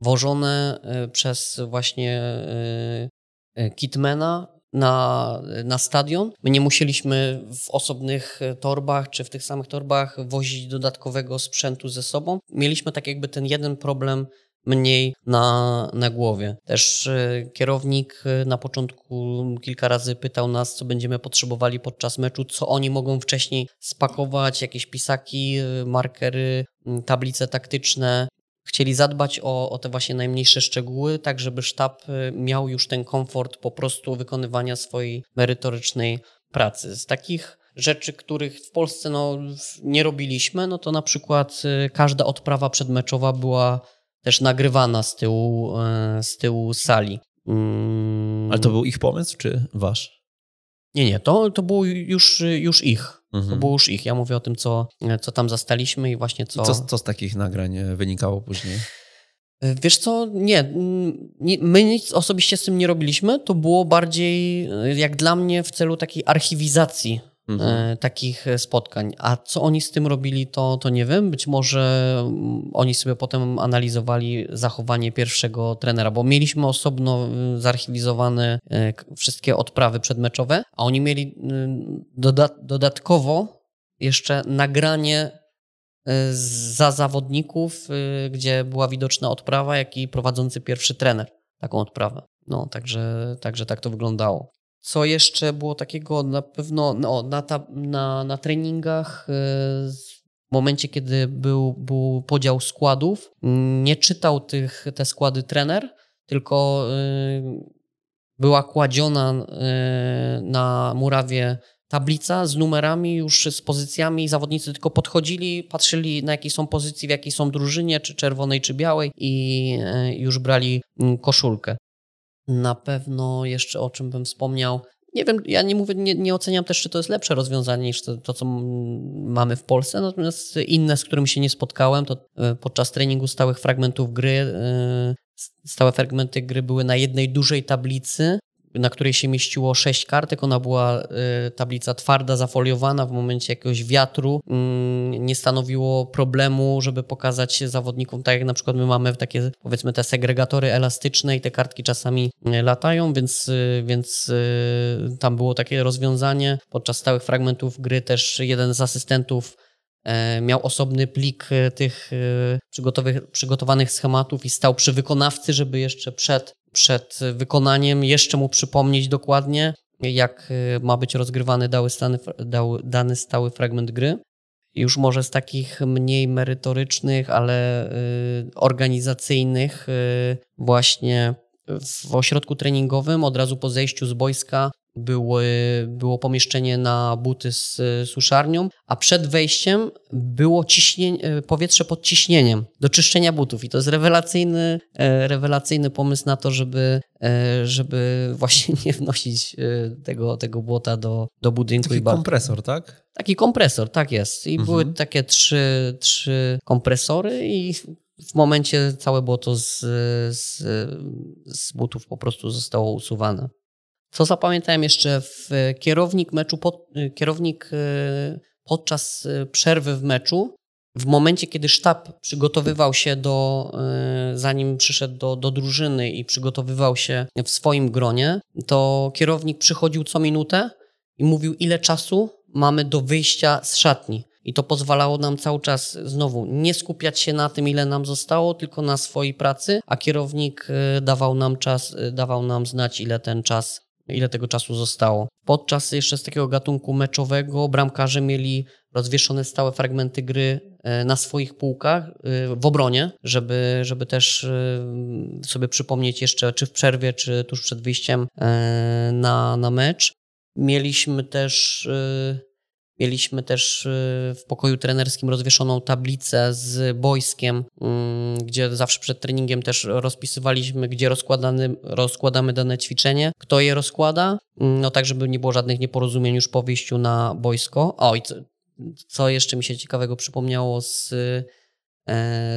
wożone e, przez właśnie e, kitmana na, na stadion. My nie musieliśmy w osobnych torbach czy w tych samych torbach wozić dodatkowego sprzętu ze sobą. Mieliśmy tak jakby ten jeden problem mniej na, na głowie. Też kierownik na początku kilka razy pytał nas, co będziemy potrzebowali podczas meczu, co oni mogą wcześniej spakować, jakieś pisaki, markery, tablice taktyczne, chcieli zadbać o, o te właśnie najmniejsze szczegóły, tak żeby sztab y, miał już ten komfort po prostu wykonywania swojej merytorycznej pracy. Z takich rzeczy, których w Polsce no, nie robiliśmy, no to na przykład y, każda odprawa przedmeczowa była też nagrywana z tyłu, y, z tyłu sali. Mm. Ale to był ich pomysł, czy wasz? Nie, nie, to, to było już, już ich. Mhm. To było już ich. Ja mówię o tym, co, co tam zastaliśmy i właśnie co... Co, co z takich nagrań e, wynikało później? E, wiesz co, nie, nie, my nic osobiście z tym nie robiliśmy, to było bardziej e, jak dla mnie w celu takiej archiwizacji mhm. E, takich spotkań. A co oni z tym robili, to, to nie wiem. Być może mm, oni sobie potem analizowali zachowanie pierwszego trenera, bo mieliśmy osobno y, zarchiwizowane wszystkie odprawy przedmeczowe, a oni mieli y, doda dodatkowo jeszcze nagranie za zawodników, gdzie była widoczna odprawa, jak i prowadzący pierwszy trener taką odprawę. No, także, także tak to wyglądało. Co jeszcze było takiego na pewno no, na, ta, na, na treningach, e, w momencie, kiedy był, był podział składów, nie czytał tych, te składy trener, tylko e, była kładziona e, na murawie tablica z numerami, już z pozycjami. Zawodnicy tylko podchodzili, patrzyli na jakiej są pozycji, w jakiej są drużynie, czy czerwonej, czy białej i już brali koszulkę. Na pewno jeszcze o czym bym wspomniał. Nie wiem, ja nie mówię, nie, nie oceniam też, czy to jest lepsze rozwiązanie niż to, to, co mamy w Polsce, natomiast inne, z którymi się nie spotkałem, to e, podczas treningu stałych fragmentów gry, e, stałe fragmenty gry były na jednej dużej tablicy, na której się mieściło sześć kartek. Ona była y, tablica twarda, zafoliowana w momencie jakiegoś wiatru. Mm, nie stanowiło problemu, żeby pokazać zawodnikom, tak jak na przykład my mamy takie, powiedzmy, te segregatory elastyczne i te kartki czasami y, latają, więc, y, więc tam było takie rozwiązanie. Podczas stałych fragmentów gry też jeden z asystentów miał osobny plik tych przygotowanych schematów i stał przy wykonawcy, żeby jeszcze przed przed wykonaniem jeszcze mu przypomnieć dokładnie, jak y, ma być rozgrywany dany stały fragment gry. Już może z takich mniej merytorycznych, ale y, organizacyjnych, y, właśnie w ośrodku treningowym od razu po zejściu z boiska były, było pomieszczenie na buty z suszarnią, a przed wejściem było ciśnienie, powietrze pod ciśnieniem do czyszczenia butów. I to jest rewelacyjny, e, rewelacyjny pomysł na to, żeby, e, żeby właśnie nie wnosić e, tego, tego błota do, do budynku. Taki kompresor, tak? Taki kompresor, tak jest. I mhm. były takie trzy, trzy kompresory i w momencie całe błoto z, z, z butów po prostu zostało usuwane. Co zapamiętałem jeszcze, w kierownik meczu, pod, kierownik e, podczas e, przerwy w meczu, w momencie, kiedy sztab przygotowywał się do, e, zanim przyszedł do, do drużyny i przygotowywał się w swoim gronie, to kierownik przychodził co minutę i mówił, ile czasu mamy do wyjścia z szatni. I to pozwalało nam cały czas znowu nie skupiać się na tym, ile nam zostało, tylko na swojej pracy, a kierownik dawał nam czas, dawał nam znać, ile ten czas ile tego czasu zostało. Podczas jeszcze z takiego gatunku meczowego bramkarze mieli rozwieszone stałe fragmenty gry e, na swoich półkach e, w obronie, żeby, żeby też e, sobie przypomnieć jeszcze, czy w przerwie, czy tuż przed wyjściem na, na mecz. Mieliśmy też Mieliśmy też y, w pokoju trenerskim rozwieszoną tablicę z boiskiem, mm, gdzie zawsze przed treningiem też rozpisywaliśmy, gdzie rozkładamy, rozkładamy dane ćwiczenie, kto je rozkłada, mm, no tak, żeby nie było żadnych nieporozumień już po wyjściu na boisko. O, i co, jeszcze mi się ciekawego przypomniało z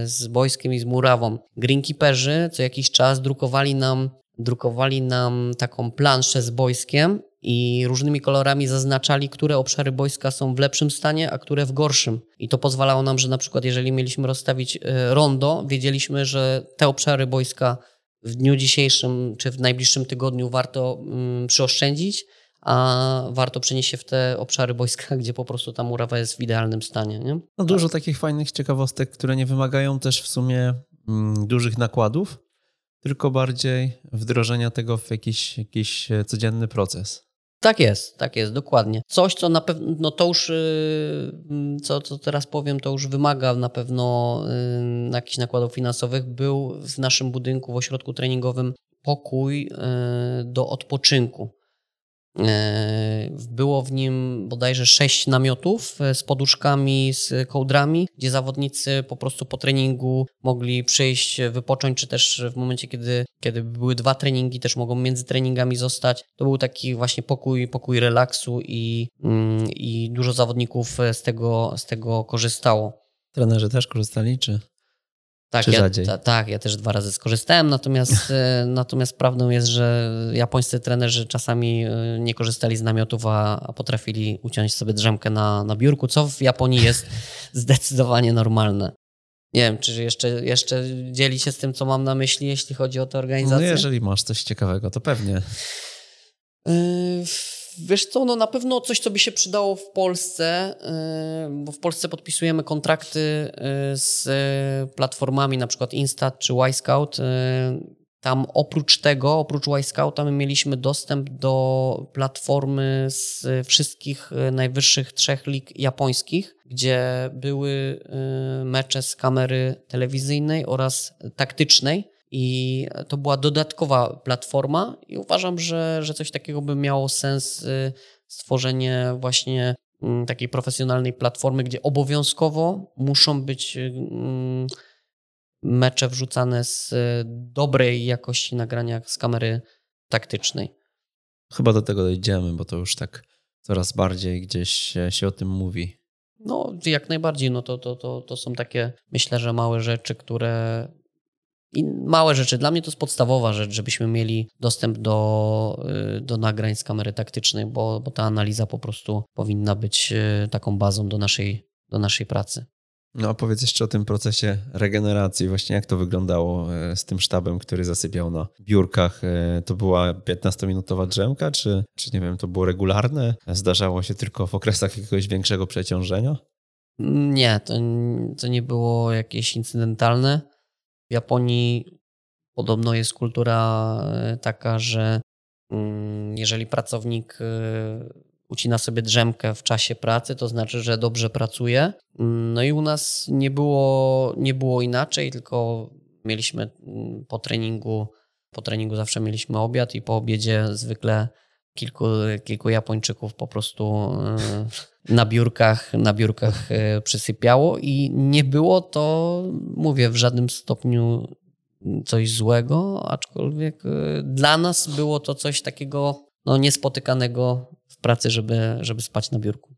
z Boyskiem i z Murawą. Greenkeeperzy co jakiś czas drukowali nam, drukowali nam taką planszę z Boyskiem i różnymi kolorami zaznaczali, które obszary boiska są w lepszym stanie, a które w gorszym. I to pozwalało nam, że na przykład jeżeli mieliśmy rozstawić e, rondo, wiedzieliśmy, że te obszary boiska w dniu dzisiejszym czy w najbliższym tygodniu warto mm, przyoszczędzić, a warto przenieść się w te obszary boiska, gdzie po prostu ta murawa jest w idealnym stanie. Nie? No dużo takich fajnych ciekawostek, które nie wymagają też w sumie mm, dużych nakładów, tylko bardziej wdrożenia tego w jakiś, jakiś e, codzienny proces. Tak jest, tak jest, dokładnie. Coś, co na pewno, no to już, y, mm, co, co teraz powiem, to już wymaga na pewno y, jakichś nakładów finansowych. Był w naszym budynku, w ośrodku treningowym pokój y, do odpoczynku. E, było w nim bodajże sześć namiotów e, z poduszkami, z kołdrami, gdzie zawodnicy po prostu po treningu mogli przyjść, wypocząć, czy też w momencie, kiedy, kiedy były dwa treningi, też mogą między treningami zostać. To był taki właśnie pokój, pokój relaksu i, mm, i dużo zawodników z tego, z tego korzystało. Trenerzy też korzystali, czy? Tak, ja, ta, tak, ja też dwa razy skorzystałem, natomiast, e, natomiast prawdą jest, że japońscy trenerzy czasami e, nie korzystali z namiotów, a, a potrafili uciąć sobie drzemkę na, na biurku, co w Japonii jest zdecydowanie normalne. Nie wiem, czy jeszcze, jeszcze dzieli się z tym, co mam na myśli, jeśli chodzi o tę organizację? No jeżeli masz coś ciekawego, to pewnie. Yy, Wiesz co, no na pewno coś, co by się przydało w Polsce, y, bo w Polsce podpisujemy kontrakty y, z platformami, na przykład Instat czy Y-Scout. Y, tam oprócz tego, oprócz Y-Scouta, my mieliśmy dostęp do platformy z wszystkich najwyższych trzech lig japońskich, gdzie były mecze z kamery telewizyjnej oraz taktycznej. I to była dodatkowa platforma, i uważam, że, że coś takiego by miało sens y, stworzenie właśnie mm, takiej profesjonalnej platformy, gdzie obowiązkowo muszą być y, mm, mecze wrzucane z y, dobrej jakości nagrania z kamery taktycznej. Chyba do tego dojdziemy, bo to już tak coraz bardziej gdzieś się o tym mówi. No, jak najbardziej. No to, to, to, to są takie, myślę, że małe rzeczy, które i małe rzeczy. Dla mnie to jest podstawowa rzecz, żebyśmy mieli dostęp do, y, do nagrań z kamery taktycznej, bo, bo ta analiza po prostu powinna być y, taką bazą do naszej, do naszej pracy. No a powiedz jeszcze o tym procesie regeneracji, właśnie jak to wyglądało e, z tym sztabem, który zasypiał na biurkach. To była 15-minutowa drzemka, czy, czy nie wiem, to było regularne? Zdarzało się tylko w okresach jakiegoś większego przeciążenia? Nie, to, to nie było jakieś incydentalne. W Japonii podobno jest kultura e, taka, że mm, jeżeli pracownik e, ucina sobie drzemkę w czasie pracy, to znaczy, że dobrze pracuje. Mm, no i u nas nie było, nie było inaczej, tylko mieliśmy mm, po treningu, po treningu zawsze mieliśmy obiad i po obiedzie zwykle kilku, kilku Japończyków po prostu e, na biurkach, na biurkach e, przysypiało i nie było to, mówię, w żadnym stopniu coś złego, aczkolwiek e, dla nas było to coś takiego no, niespotykanego w pracy, żeby, żeby spać na biurku.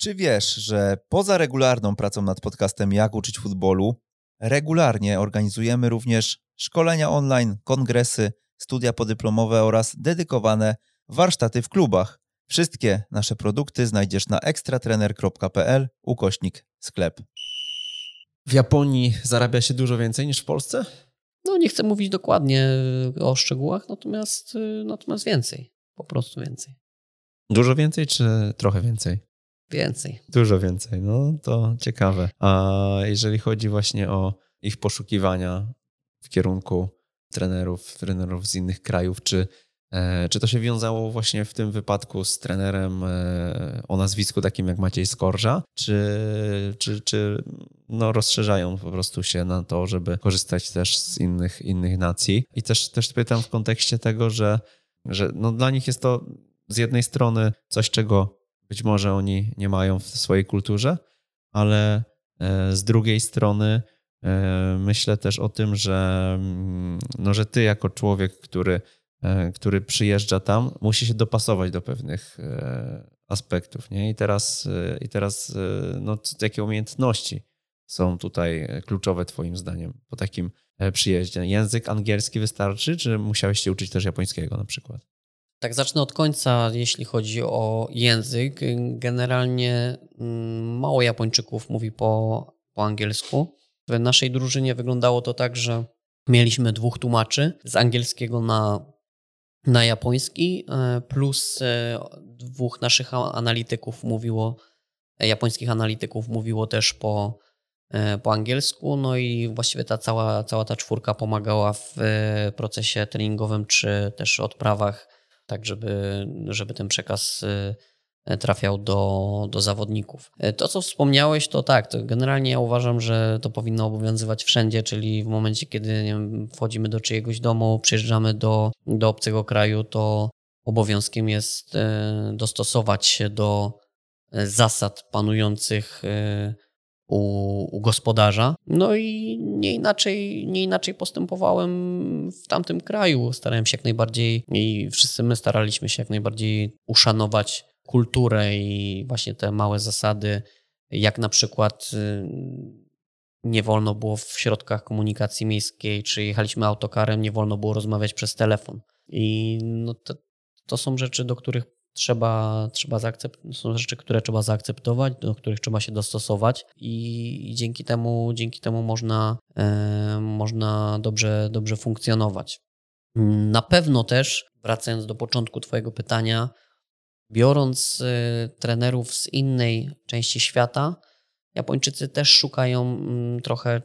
Czy wiesz, że poza regularną pracą nad podcastem Jak uczyć futbolu, regularnie organizujemy również szkolenia online, kongresy, studia podyplomowe oraz dedykowane warsztaty w klubach. Wszystkie nasze produkty znajdziesz na ekstratrener.pl ukośnik sklep. W Japonii zarabia się dużo więcej niż w Polsce? No nie chcę mówić dokładnie o szczegółach, natomiast, natomiast więcej, po prostu więcej. Dużo więcej czy trochę więcej? Więcej. Dużo więcej, no to ciekawe. A jeżeli chodzi właśnie o ich poszukiwania w kierunku trenerów, trenerów z innych krajów, czy, e, czy to się wiązało właśnie w tym wypadku z trenerem e, o nazwisku takim jak Maciej Skorża, czy, czy, czy no rozszerzają po prostu się na to, żeby korzystać też z innych, innych nacji? I też, też pytam w kontekście tego, że, że no dla nich jest to z jednej strony coś, czego być może oni nie mają w swojej kulturze, ale e, z drugiej strony myślę też o tym, że, mm, no, że ty jako człowiek, który, e, który przyjeżdża tam, musi się dopasować do pewnych e, aspektów. Nie? I teraz, i teraz no, jakie umiejętności są tutaj kluczowe Twoim zdaniem po takim przyjeździe? Język angielski wystarczy, czy musiałeś się uczyć też japońskiego na przykład? Tak, zacznę od końca, jeśli chodzi o język. Generalnie mm, mało Japończyków mówi po, po angielsku. W naszej drużynie wyglądało to tak, że mieliśmy dwóch tłumaczy z angielskiego na, na japoński, e, plus e, dwóch naszych analityków mówiło, japońskich analityków mówiło też po, e, po angielsku, no i właściwie ta cała, cała ta czwórka pomagała w procesie treningowym czy też odprawach, tak żeby, żeby ten przekaz trafiał do, do zawodników. To, co wspomniałeś, to tak, to generalnie ja uważam, że to powinno obowiązywać wszędzie, czyli w momencie, kiedy wiem, wchodzimy do czyjegoś domu, przyjeżdżamy do, do obcego kraju, to obowiązkiem jest e, dostosować się do e, zasad panujących e, u, u, gospodarza. No i nie inaczej, nie inaczej postępowałem w tamtym kraju. Starałem się jak najbardziej i wszyscy my staraliśmy się jak najbardziej uszanować kulturę i właśnie te małe zasady, jak na przykład y, nie wolno było w środkach komunikacji miejskiej, czy jechaliśmy autokarem, nie wolno było rozmawiać przez telefon. I no to, to są rzeczy, do których trzeba, trzeba zaakceptować, są rzeczy, które trzeba zaakceptować, do których trzeba się dostosować i, i dzięki temu, dzięki temu można, e, można dobrze, dobrze funkcjonować. Na pewno też, wracając do początku Twojego pytania, biorąc y, trenerów z innej części świata, Japończycy też szukają mm, trochę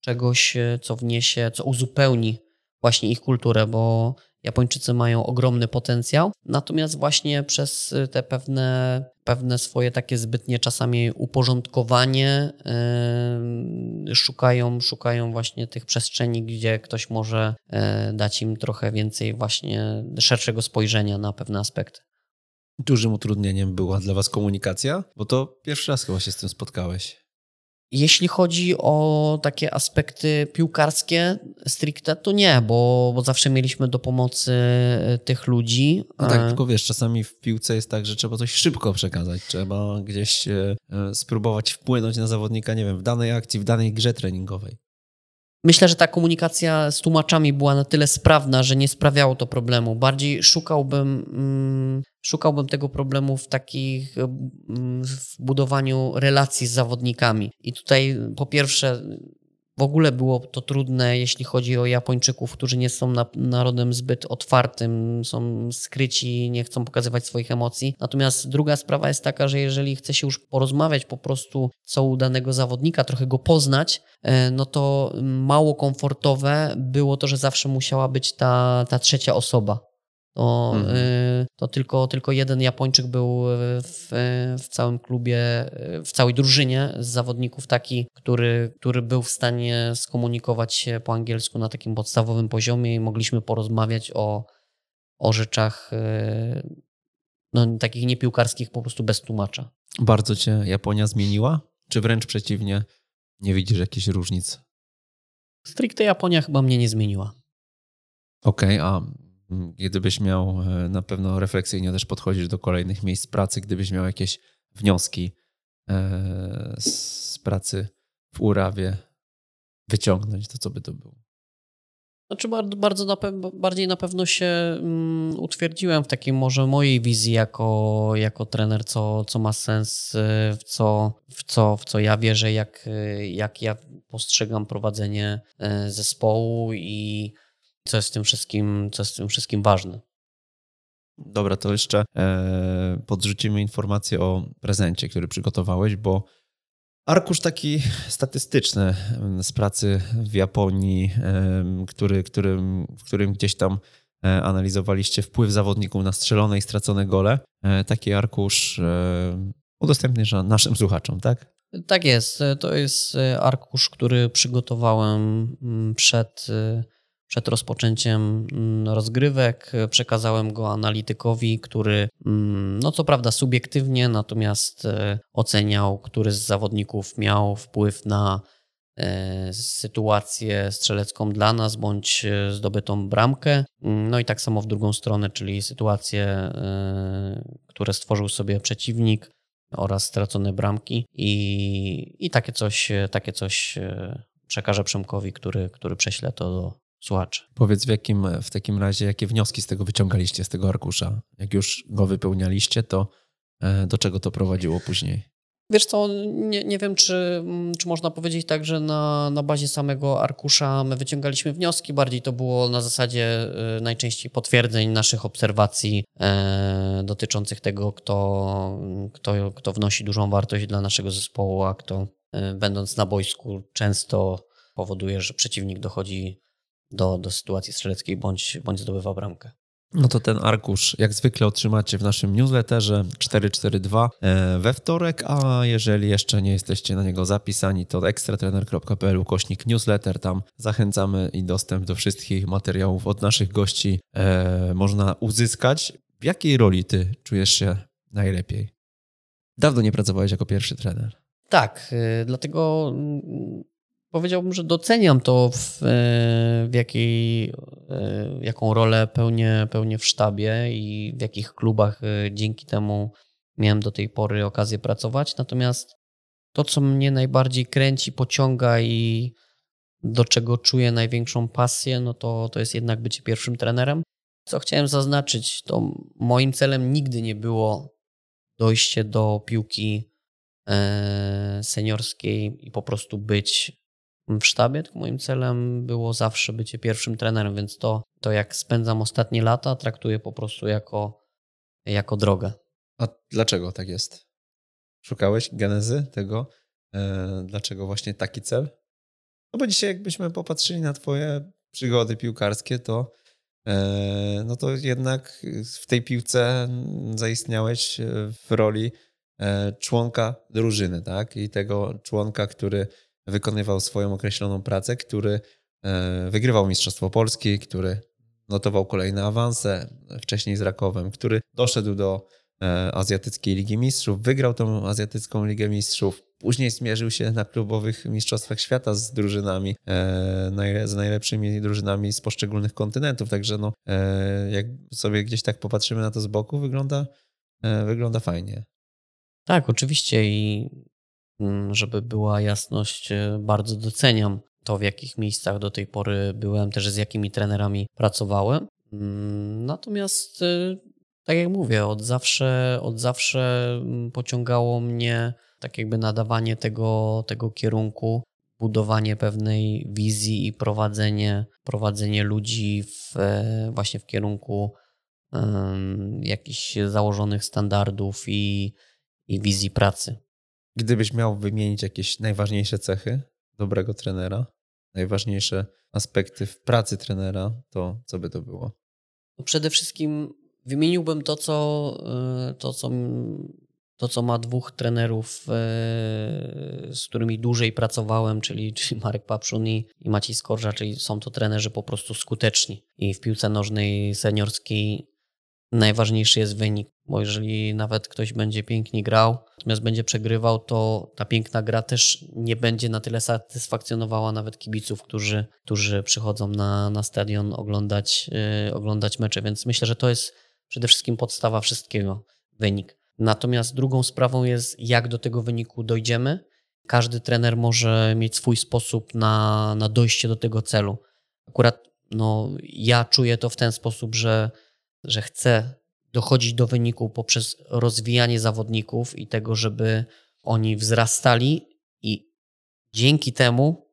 czegoś, y, co wniesie, co uzupełni właśnie ich kulturę, bo Japończycy mają ogromny potencjał, natomiast właśnie przez y, te pewne, pewne swoje takie zbytnie czasami uporządkowanie szukają, szukają właśnie tych przestrzeni, gdzie ktoś może dać im trochę więcej właśnie szerszego spojrzenia na pewne aspekty. Dużym utrudnieniem była dla Was komunikacja? Bo to pierwszy raz chyba się z tym spotkałeś. Jeśli chodzi o takie aspekty piłkarskie stricte, to nie, bo, bo zawsze mieliśmy do pomocy e, tych ludzi. No tak, e, tylko wiesz, czasami w piłce jest tak, że trzeba coś szybko przekazać, trzeba gdzieś e, spróbować wpłynąć na zawodnika, nie wiem, w danej akcji, w danej grze treningowej. Myślę, że ta komunikacja z tłumaczami była na tyle sprawna, że nie sprawiało to problemu. Bardziej szukałbym, mm, szukałbym tego problemu w takich mm, w budowaniu relacji z zawodnikami. I tutaj po pierwsze w ogóle było to trudne, jeśli chodzi o Japończyków, którzy nie są na, narodem zbyt otwartym, są skryci, nie chcą pokazywać swoich emocji. Natomiast druga sprawa jest taka, że jeżeli chce się już porozmawiać po prostu co u danego zawodnika, trochę go poznać, e, no to mało komfortowe było to, że zawsze musiała być ta, ta trzecia osoba to, mhm. Y, to tylko, tylko jeden Japończyk był w, w całym klubie, w całej drużynie z zawodników taki, który, który był w stanie skomunikować się po angielsku na takim podstawowym poziomie i mogliśmy porozmawiać o, o rzeczach y, no, takich niepiłkarskich po prostu bez tłumacza. Bardzo cię Japonia zmieniła? Czy wręcz przeciwnie, nie widzisz jakichś różnic? Stricte Japonia chyba mnie nie zmieniła. Okej, okay, a Gdybyś miał e, na pewno refleksyjnie też podchodzić do kolejnych miejsc pracy, gdybyś miał jakieś wnioski e, z pracy w Urawie wyciągnąć, to co by to było? Znaczy bardzo, bardzo na bardziej na pewno się um, utwierdziłem w takiej może mojej wizji jako, jako trener, co, co ma sens, e, w co, w, co, w co ja wierzę, jak, jak ja postrzegam prowadzenie zespołu i co jest w tym wszystkim, co jest w tym wszystkim ważne. Dobra, to jeszcze e, podrzucimy informację o prezencie, który przygotowałeś, bo arkusz taki statystyczny z pracy w Japonii, e, który, którym, w którym gdzieś tam e, analizowaliście wpływ zawodników na strzelone i stracone gole. E, taki arkusz udostępnisz naszym słuchaczom, tak? Tak jest. To jest arkusz, który przygotowałem mm, przed przed rozpoczęciem mm, rozgrywek przekazałem go analitykowi, który, mm, no co prawda subiektywnie, natomiast e, oceniał, który z zawodników miał wpływ na e, sytuację strzelecką dla nas bądź e, zdobytą bramkę. Mm, no i tak samo w drugą stronę, czyli sytuacje, które stworzył sobie przeciwnik oraz stracone bramki i, i takie coś, takie coś przekażę Przemkowi, który, który prześle to do słuchaczy. Powiedz w jakim w takim razie, jakie wnioski z tego wyciągaliście, z tego arkusza? Jak już go wypełnialiście, to e, do czego to prowadziło później? Wiesz co, nie, nie wiem, czy, czy można powiedzieć tak, że na, na bazie samego arkusza my wyciągaliśmy wnioski, bardziej to było na zasadzie y, najczęściej potwierdzeń naszych obserwacji e, dotyczących tego, kto, kto, kto wnosi dużą wartość dla naszego zespołu, a kto e, będąc na boisku często powoduje, że przeciwnik dochodzi do, do sytuacji strzeleckiej bądź, bądź zdobywa bramkę. No to ten arkusz jak zwykle otrzymacie w naszym newsletterze 442 e, we wtorek, a jeżeli jeszcze nie jesteście na niego zapisani, to ekstratrener.pl kośnik newsletter, tam zachęcamy i dostęp do wszystkich materiałów od naszych gości e, można uzyskać. W jakiej roli ty czujesz się najlepiej? Dawno nie pracowałeś jako pierwszy trener. Tak, y, dlatego powiedziałbym, że doceniam to, w, e, w jakiej, e, jaką rolę pełnię, pełnię w sztabie i w jakich klubach e, dzięki temu miałem do tej pory okazję pracować. Natomiast to, co mnie najbardziej kręci, pociąga i do czego czuję największą pasję, no to, to jest jednak bycie pierwszym trenerem. Co chciałem zaznaczyć, to moim celem nigdy nie było dojście do piłki seniorskiej i po prostu być w sztabie, tylko moim celem było zawsze bycie pierwszym trenerem, więc to, to jak spędzam ostatnie lata, traktuję po prostu jako, jako drogę. A dlaczego tak jest? Szukałeś genezy tego? E, dlaczego właśnie taki cel? No bo dzisiaj jakbyśmy popatrzyli na twoje przygody piłkarskie, to e, no to jednak w tej piłce zaistniałeś w roli e, członka drużyny, tak? I tego członka, który wykonywał swoją określoną pracę, który e, wygrywał Mistrzostwo Polski, który notował kolejne awanse, wcześniej z Rakowem, który doszedł do e, Azjatyckiej Ligi Mistrzów, wygrał tą Azjatycką Ligę Mistrzów, później zmierzył się na klubowych Mistrzostwach Świata z drużynami, e, z najlepszymi drużynami z poszczególnych kontynentów, także no, jak sobie gdzieś tak popatrzymy na to z boku, wygląda, wygląda fajnie. Tak, oczywiście i żeby była jasność, e, bardzo doceniam to, w jakich miejscach do tej pory byłem, też z jakimi trenerami pracowałem. Mm, natomiast, e, tak jak mówię, od zawsze, od zawsze mm, pociągało mnie tak jakby nadawanie tego, tego kierunku, budowanie pewnej wizji i prowadzenie, prowadzenie ludzi w, e, właśnie w kierunku jakichś założonych standardów i, i wizji pracy. Gdybyś miał wymienić jakieś najważniejsze cechy dobrego trenera, najważniejsze aspekty w pracy trenera, to co by to było? No przede wszystkim wymieniłbym to, co, e, to, co, to, co ma dwóch trenerów, e, z którymi dłużej pracowałem, czyli, czyli Marek Papszun i, i Maciej Skorża, czyli są to trenerzy po prostu skuteczni. I w piłce nożnej seniorskiej najważniejszy jest wynik, bo jeżeli nawet ktoś będzie pięknie grał, natomiast będzie przegrywał, to ta piękna gra też nie będzie na tyle satysfakcjonowała nawet kibiców, którzy, którzy przychodzą na, na stadion oglądać, yy, oglądać mecze, więc myślę, że to jest przede wszystkim podstawa wszystkiego, wynik. Natomiast drugą sprawą jest, jak do tego wyniku dojdziemy. Każdy trener może mieć swój sposób na, na dojście do tego celu. Akurat no, ja czuję to w ten sposób, że że chce dochodzić do wyniku poprzez rozwijanie zawodników i tego, żeby oni wzrastali i dzięki temu,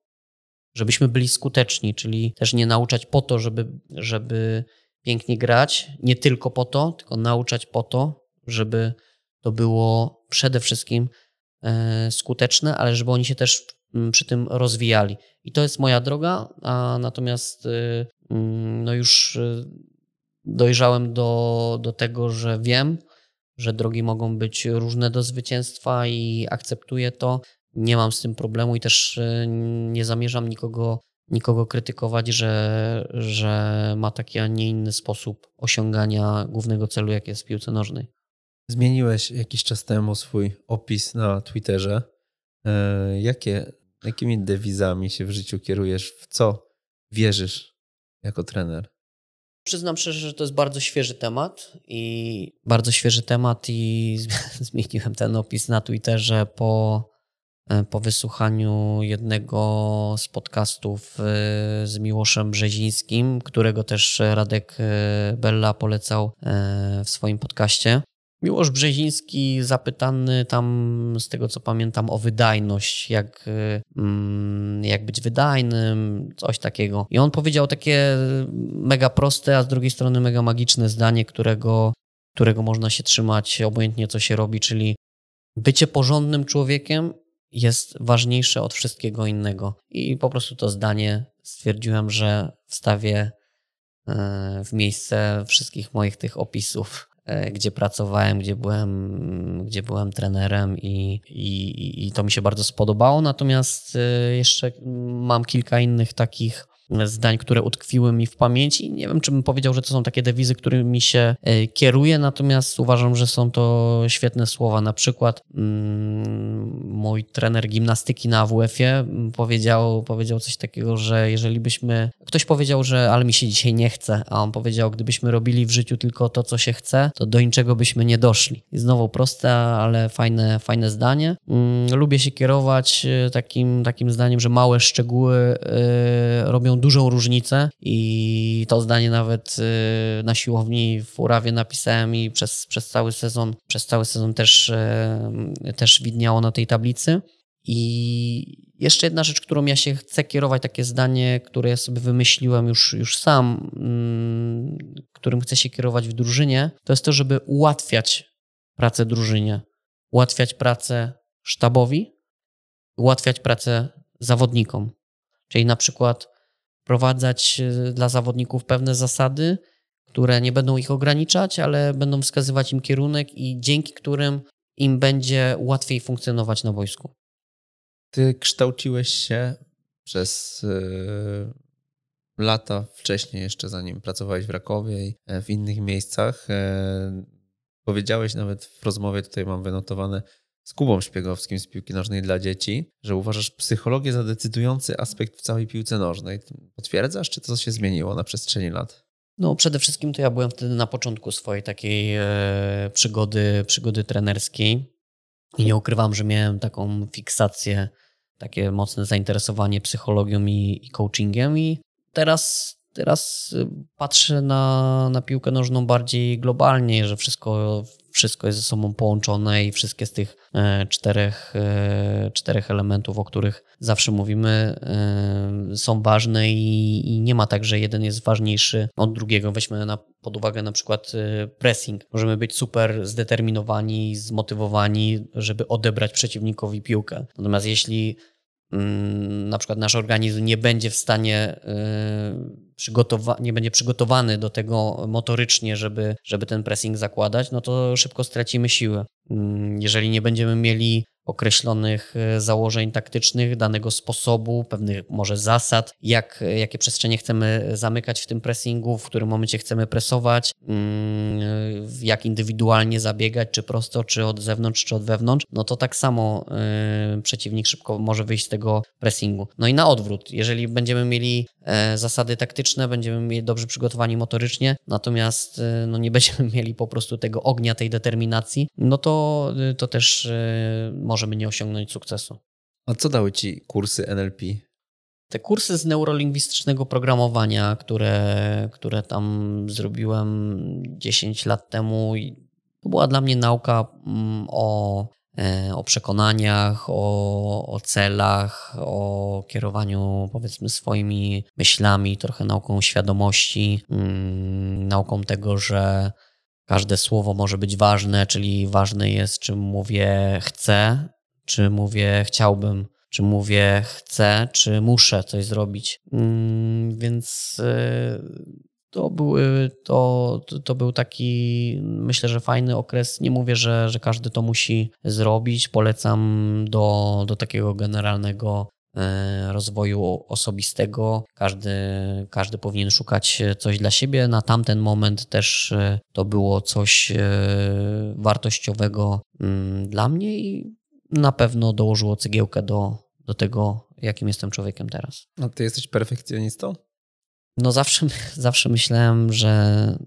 żebyśmy byli skuteczni, czyli też nie nauczać po to, żeby, żeby pięknie grać, nie tylko po to, tylko nauczać po to, żeby to było przede wszystkim e, skuteczne, ale żeby oni się też przy tym rozwijali. I to jest moja droga, a natomiast y, mm, no już y, dojrzałem do, do tego, że wiem, że drogi mogą być różne do zwycięstwa i akceptuję to. Nie mam z tym problemu i też e, nie zamierzam nikogo, nikogo krytykować, że, że ma taki, a nie inny sposób osiągania głównego celu, jak jest w piłce nożnej. Zmieniłeś jakiś czas temu swój opis na Twitterze. E, jakie, jakimi dewizami się w życiu kierujesz? W co wierzysz jako trener? Przyznam szczerze, że to jest bardzo świeży temat i bardzo świeży temat i zmieniłem ten opis na Twitterze po, e, po wysłuchaniu jednego z podcastów e, z Miłoszem Brzezińskim, którego też Radek e, Bella polecał w swoim podcaście. Miłosz Brzeziński zapytany tam, z tego co pamiętam, o wydajność, jak, mm, jak być wydajnym, coś takiego. I on powiedział takie mega proste, a z drugiej strony mega magiczne zdanie, którego, którego można się trzymać obojętnie co się robi, czyli bycie porządnym człowiekiem jest ważniejsze od wszystkiego innego. I po prostu to zdanie stwierdziłem, że wstawię e, w miejsce wszystkich moich tych opisów gdzie pracowałem, gdzie byłem, gdzie byłem trenerem i, i, i to mi się bardzo spodobało. Natomiast e, jeszcze mam kilka innych takich zdań, które utkwiły mi w pamięci. Nie wiem, czy bym powiedział, że to są takie dewizy, którymi się e, kieruję, natomiast uważam, że są to świetne słowa. Na przykład mm, mój trener gimnastyki na AWF-ie powiedział, powiedział coś takiego, że jeżeli byśmy... Ktoś powiedział, że ale mi się dzisiaj nie chce, a on powiedział, gdybyśmy robili w życiu tylko to, co się chce, to do niczego byśmy nie doszli. I znowu proste, ale fajne, fajne zdanie. Mm, lubię się kierować e, takim, takim zdaniem, że małe szczegóły yy, robią dużą różnicę i to zdanie nawet y, na siłowni w Urawie napisałem i przez, przez cały sezon, przez cały sezon też, y, też widniało na tej tablicy. I jeszcze jedna rzecz, którą ja się chcę kierować, takie zdanie, które ja sobie wymyśliłem już, już sam, mm, którym chcę się kierować w drużynie, to jest to, żeby ułatwiać pracę drużynie, ułatwiać pracę sztabowi, ułatwiać pracę zawodnikom. Czyli na przykład wprowadzać y, dla zawodników pewne zasady, które nie będą ich ograniczać, ale będą wskazywać im kierunek i dzięki którym im będzie łatwiej funkcjonować na wojsku. Ty kształciłeś się przez yy, lata wcześniej, jeszcze zanim pracowałeś w Rakowie i e, w innych miejscach. Powiedziałeś nawet w rozmowie, tutaj mam wynotowane, z Kubą Szpiegowskim z piłki nożnej dla dzieci, że uważasz psychologię za decydujący aspekt w całej piłce nożnej. Potwierdzasz, czy to się zmieniło na przestrzeni lat? No, przede wszystkim to ja byłem wtedy na początku swojej takiej e, przygody, przygody trenerskiej i nie ukrywam, że miałem taką fiksację, takie mocne zainteresowanie psychologią i, i coachingiem i teraz teraz patrzę na, na piłkę nożną bardziej globalnie, że wszystko wszystko jest ze sobą połączone i wszystkie z tych e, czterech, e, czterech elementów, o których zawsze mówimy, e, są ważne i, i nie ma tak, że jeden jest ważniejszy od drugiego. Weźmy na, pod uwagę na przykład pressing. Możemy być super zdeterminowani, zmotywowani, żeby odebrać przeciwnikowi piłkę. Natomiast jeśli na przykład nasz organizm nie będzie w stanie przygotowa- nie będzie przygotowany do tego motorycznie, żeby, żeby ten pressing zakładać, no to szybko stracimy siłę. Mm, jeżeli nie będziemy mieli określonych e, założeń taktycznych, danego sposobu, pewnych może zasad, jak, jakie przestrzenie chcemy zamykać w tym pressingu, w którym momencie chcemy presować, mm, jak indywidualnie zabiegać, czy prosto, czy od zewnątrz, czy od wewnątrz, no to tak samo e, przeciwnik szybko może wyjść z tego pressingu. No i na odwrót, jeżeli będziemy mieli e, zasady taktyczne, będziemy mieli dobrze przygotowani motorycznie, natomiast no nie będziemy mieli po prostu tego ognia, tej determinacji, no to, to też może możemy nie osiągnąć sukcesu. A co dały ci kursy NLP? Te kursy z neurolingwistycznego programowania, które, które tam zrobiłem 10 lat temu, to była dla mnie nauka mm, o, e, o przekonaniach, o, o celach, o kierowaniu powiedzmy swoimi myślami, trochę nauką świadomości, mm, nauką tego, że każde słowo może być ważne, czyli ważne jest, czy mówię chcę, czy mówię chciałbym, czy mówię chcę, czy muszę coś zrobić. Mm, więc y, to, były, to, to był taki, myślę, że fajny okres. Nie mówię, że, że każdy to musi zrobić. Polecam do, do takiego generalnego rozwoju osobistego. Każdy, każdy powinien szukać coś dla siebie. Na tamten moment też y, to było coś wartościowego mm, dla mnie i na pewno dołożyło cegiełkę do, do tego, jakim jestem człowiekiem teraz. A ty jesteś perfekcjonistą? No zawsze, zawsze myślałem, że,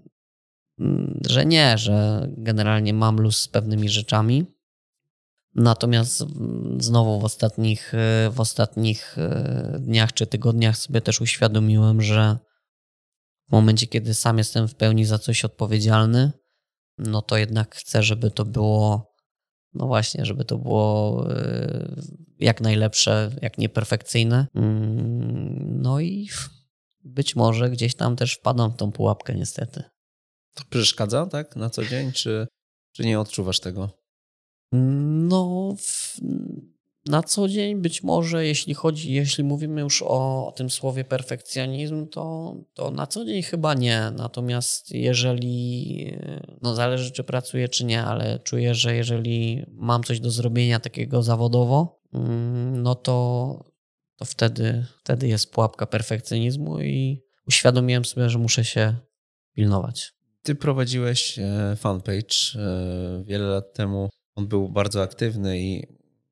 że nie, że generalnie mam luz z pewnymi rzeczami. Natomiast znowu w ostatnich, w ostatnich e, dniach czy tygodniach sobie też uświadomiłem, że w momencie, kiedy sam jestem w pełni za coś odpowiedzialny, no to jednak chcę, żeby to było, no właśnie, żeby to było e, jak najlepsze, jak nieperfekcyjne. Mm, no i być może gdzieś tam też wpadam w tą pułapkę, niestety. To przeszkadza, tak, na co dzień, czy, czy nie odczuwasz tego? No, w, na co dzień być może, jeśli chodzi, jeśli mówimy już o, o, tym słowie perfekcjonizm, to, to na co dzień chyba nie. Natomiast jeżeli, no zależy czy pracuję, czy nie, ale czuję, że jeżeli mam coś do zrobienia takiego zawodowo, mm, no to, to wtedy, wtedy jest pułapka perfekcjonizmu i uświadomiłem sobie, że muszę się pilnować. Ty prowadziłeś e, fanpage e, wiele lat temu. On był bardzo aktywny i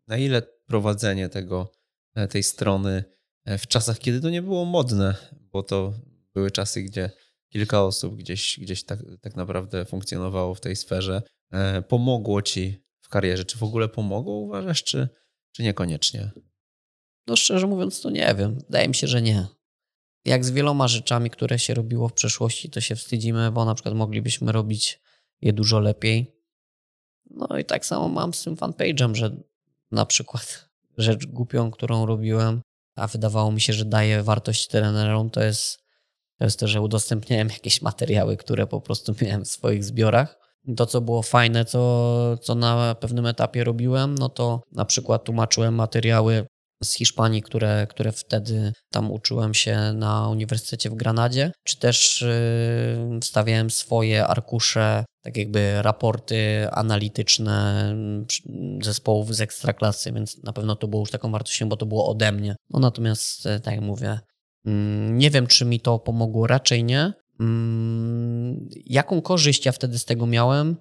na ile prowadzenie tego, e, tej strony w czasach, kiedy to nie było modne, bo to były czasy, gdzie kilka osób gdzieś, gdzieś tak, tak naprawdę funkcjonowało w tej sferze, pomogło ci w karierze? Czy w ogóle pomogło, uważasz, czy, czy niekoniecznie? No szczerze mówiąc, to nie wiem. Wydaje mi się, że nie. Jak z wieloma rzeczami, które się robiło w przeszłości, to się wstydzimy, bo na przykład moglibyśmy robić je dużo lepiej. No i tak samo mam z tym fanpage'em, że na przykład rzecz głupią, którą robiłem, a wydawało mi się, że daje wartość trenerom, to jest, to jest to, że udostępniałem jakieś materiały, które po prostu miałem w swoich zbiorach. To, co było fajne, co, co na pewnym etapie robiłem, no to na przykład tłumaczyłem materiały z Hiszpanii, które, które wtedy tam uczyłem się na Uniwersytecie w Granadzie, czy też yy, stawiałem swoje arkusze, tak jakby raporty analityczne zespołów z ekstraklasy, więc na pewno to było już taką wartością, bo to było ode mnie. No natomiast, e, tak jak mówię, mm, nie wiem, czy mi to pomogło, raczej nie. Mm, jaką korzyść ja wtedy z tego miałem?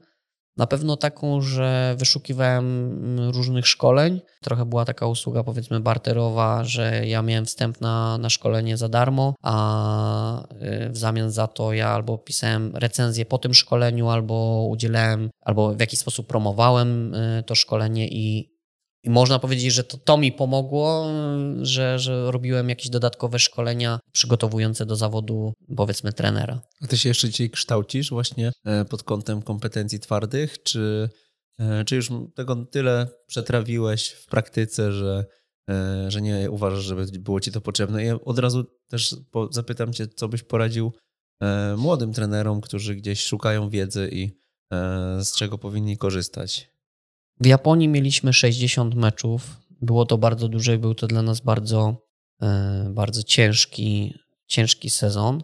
Na pewno taką, że wyszukiwałem różnych szkoleń. Trochę była taka usługa, powiedzmy, barterowa, że ja miałem wstęp na, na szkolenie za darmo, a y, w zamian za to ja albo pisałem recenzję po tym szkoleniu, albo udzielałem, albo w jakiś sposób promowałem y, to szkolenie i i można powiedzieć, że to, to mi pomogło, że, że robiłem jakieś dodatkowe szkolenia przygotowujące do zawodu, powiedzmy, trenera. A ty się jeszcze dzisiaj kształcisz właśnie e, pod kątem kompetencji twardych, czy, e, czy już tego tyle przetrawiłeś w praktyce, że, e, że nie uważasz, żeby było ci to potrzebne? Ja od razu też zapytam cię, co byś poradził młodym trenerom, którzy gdzieś szukają wiedzy i z czego powinni korzystać? W Japonii mieliśmy 60 meczów. Było to bardzo dużo i był to dla nas bardzo, e, bardzo ciężki, ciężki sezon.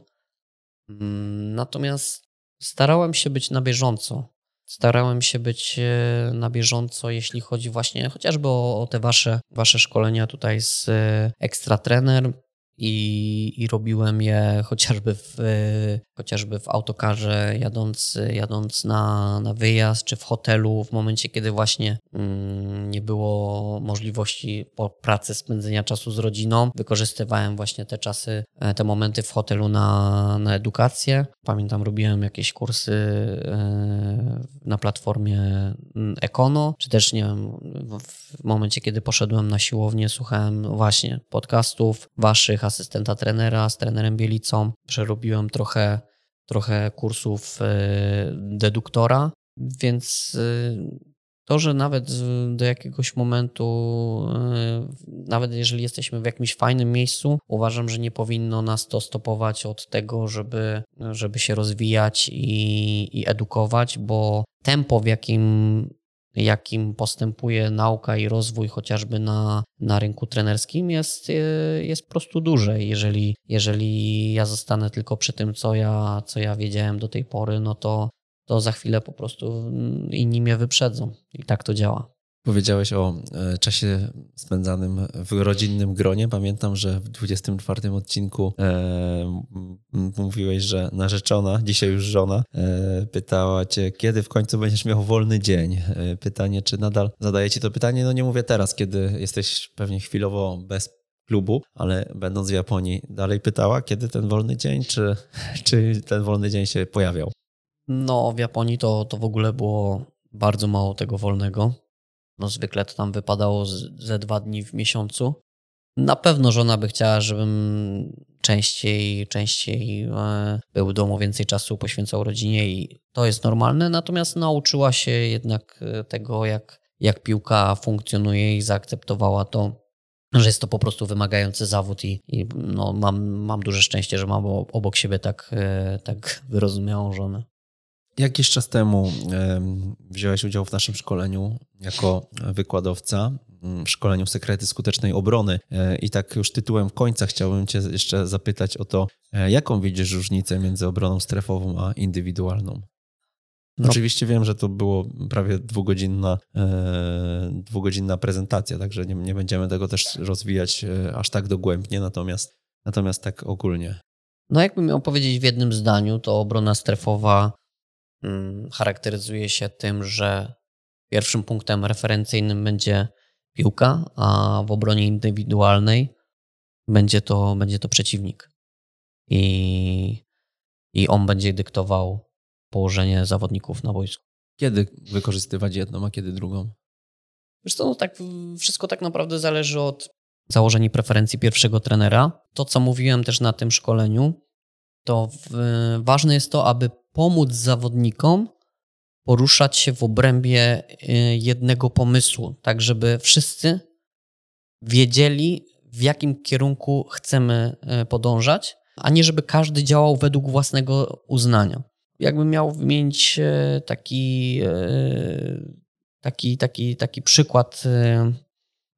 Mm, natomiast starałem się być na bieżąco. Starałem się być e, na bieżąco, jeśli chodzi właśnie chociażby o, o te wasze, wasze szkolenia tutaj z e, Extra Trener i, i robiłem je chociażby w, chociażby w autokarze, jadąc, jadąc na, na wyjazd, czy w hotelu, w momencie, kiedy właśnie mm, nie było możliwości po pracy spędzenia czasu z rodziną. Wykorzystywałem właśnie te czasy, e, te momenty w hotelu na, na edukację. Pamiętam, robiłem jakieś kursy e, na platformie mm, Ekono, czy też, nie wiem, w momencie, kiedy poszedłem na siłownię, słuchałem właśnie podcastów waszych, asystenta trenera z trenerem Bielicą. Przerobiłem trochę, trochę kursów e, deduktora, więc e, to, że nawet do jakiegoś momentu, e, nawet jeżeli jesteśmy w jakimś fajnym miejscu, uważam, że nie powinno nas to stopować od tego, żeby, żeby się rozwijać i, i edukować, bo tempo, w jakim jakim postępuje nauka i rozwój chociażby na, na rynku trenerskim jest, e, jest po prostu duże. Jeżeli, jeżeli ja zostanę tylko przy tym, co ja, co ja wiedziałem do tej pory, no to, to za chwilę po prostu inni mnie wyprzedzą. I tak to działa. Powiedziałeś o e, czasie spędzanym w rodzinnym gronie. Pamiętam, że w 24 odcinku e, mówiłeś, że narzeczona, dzisiaj już żona, e, pytała cię, kiedy w końcu będziesz miał wolny dzień. E, pytanie, czy nadal zadaje ci to pytanie? No nie mówię teraz, kiedy jesteś pewnie chwilowo bez klubu, ale będąc w Japonii dalej pytała, kiedy ten wolny dzień, czy, czy ten wolny dzień się pojawiał? No, w Japonii to, to w ogóle było bardzo mało tego wolnego. No, zwykle to tam wypadało ze dwa dni w miesiącu. Na pewno żona by chciała, żebym częściej, częściej e, był w domu, więcej czasu poświęcał rodzinie i to jest normalne, natomiast nauczyła się jednak e, tego, jak, jak piłka funkcjonuje i zaakceptowała to, że jest to po prostu wymagający zawód i, i no, mam, mam duże szczęście, że mam obok siebie tak, e, tak wyrozumiałą żonę. Jakiś czas temu wziąłeś udział w naszym szkoleniu jako wykładowca, w szkoleniu Sekrety Skutecznej Obrony. E, I tak już tytułem końca chciałbym Cię jeszcze zapytać o to, e, jaką widzisz różnicę między obroną strefową a indywidualną? No. Oczywiście wiem, że to było prawie dwugodzinna, e, dwugodzinna prezentacja, także nie, nie będziemy tego też rozwijać aż tak dogłębnie, natomiast, natomiast tak ogólnie. No jakbym miał powiedzieć w jednym zdaniu, to obrona strefowa mm, charakteryzuje się tym, że pierwszym punktem referencyjnym będzie piłka, a w obronie indywidualnej będzie to, będzie to przeciwnik. I, I on będzie dyktował położenie zawodników na boisku. Kiedy wykorzystywać jedną, a kiedy drugą? Co, no tak, wszystko tak naprawdę zależy od założeń i preferencji pierwszego trenera. To, co mówiłem też na tym szkoleniu, to w, ważne jest to, aby pomóc zawodnikom poruszać się w obrębie y, jednego pomysłu, tak żeby wszyscy wiedzieli, w jakim kierunku chcemy y, podążać, a nie żeby każdy działał według własnego uznania. Jakbym miał wymienić y, taki, taki, taki, taki przykład,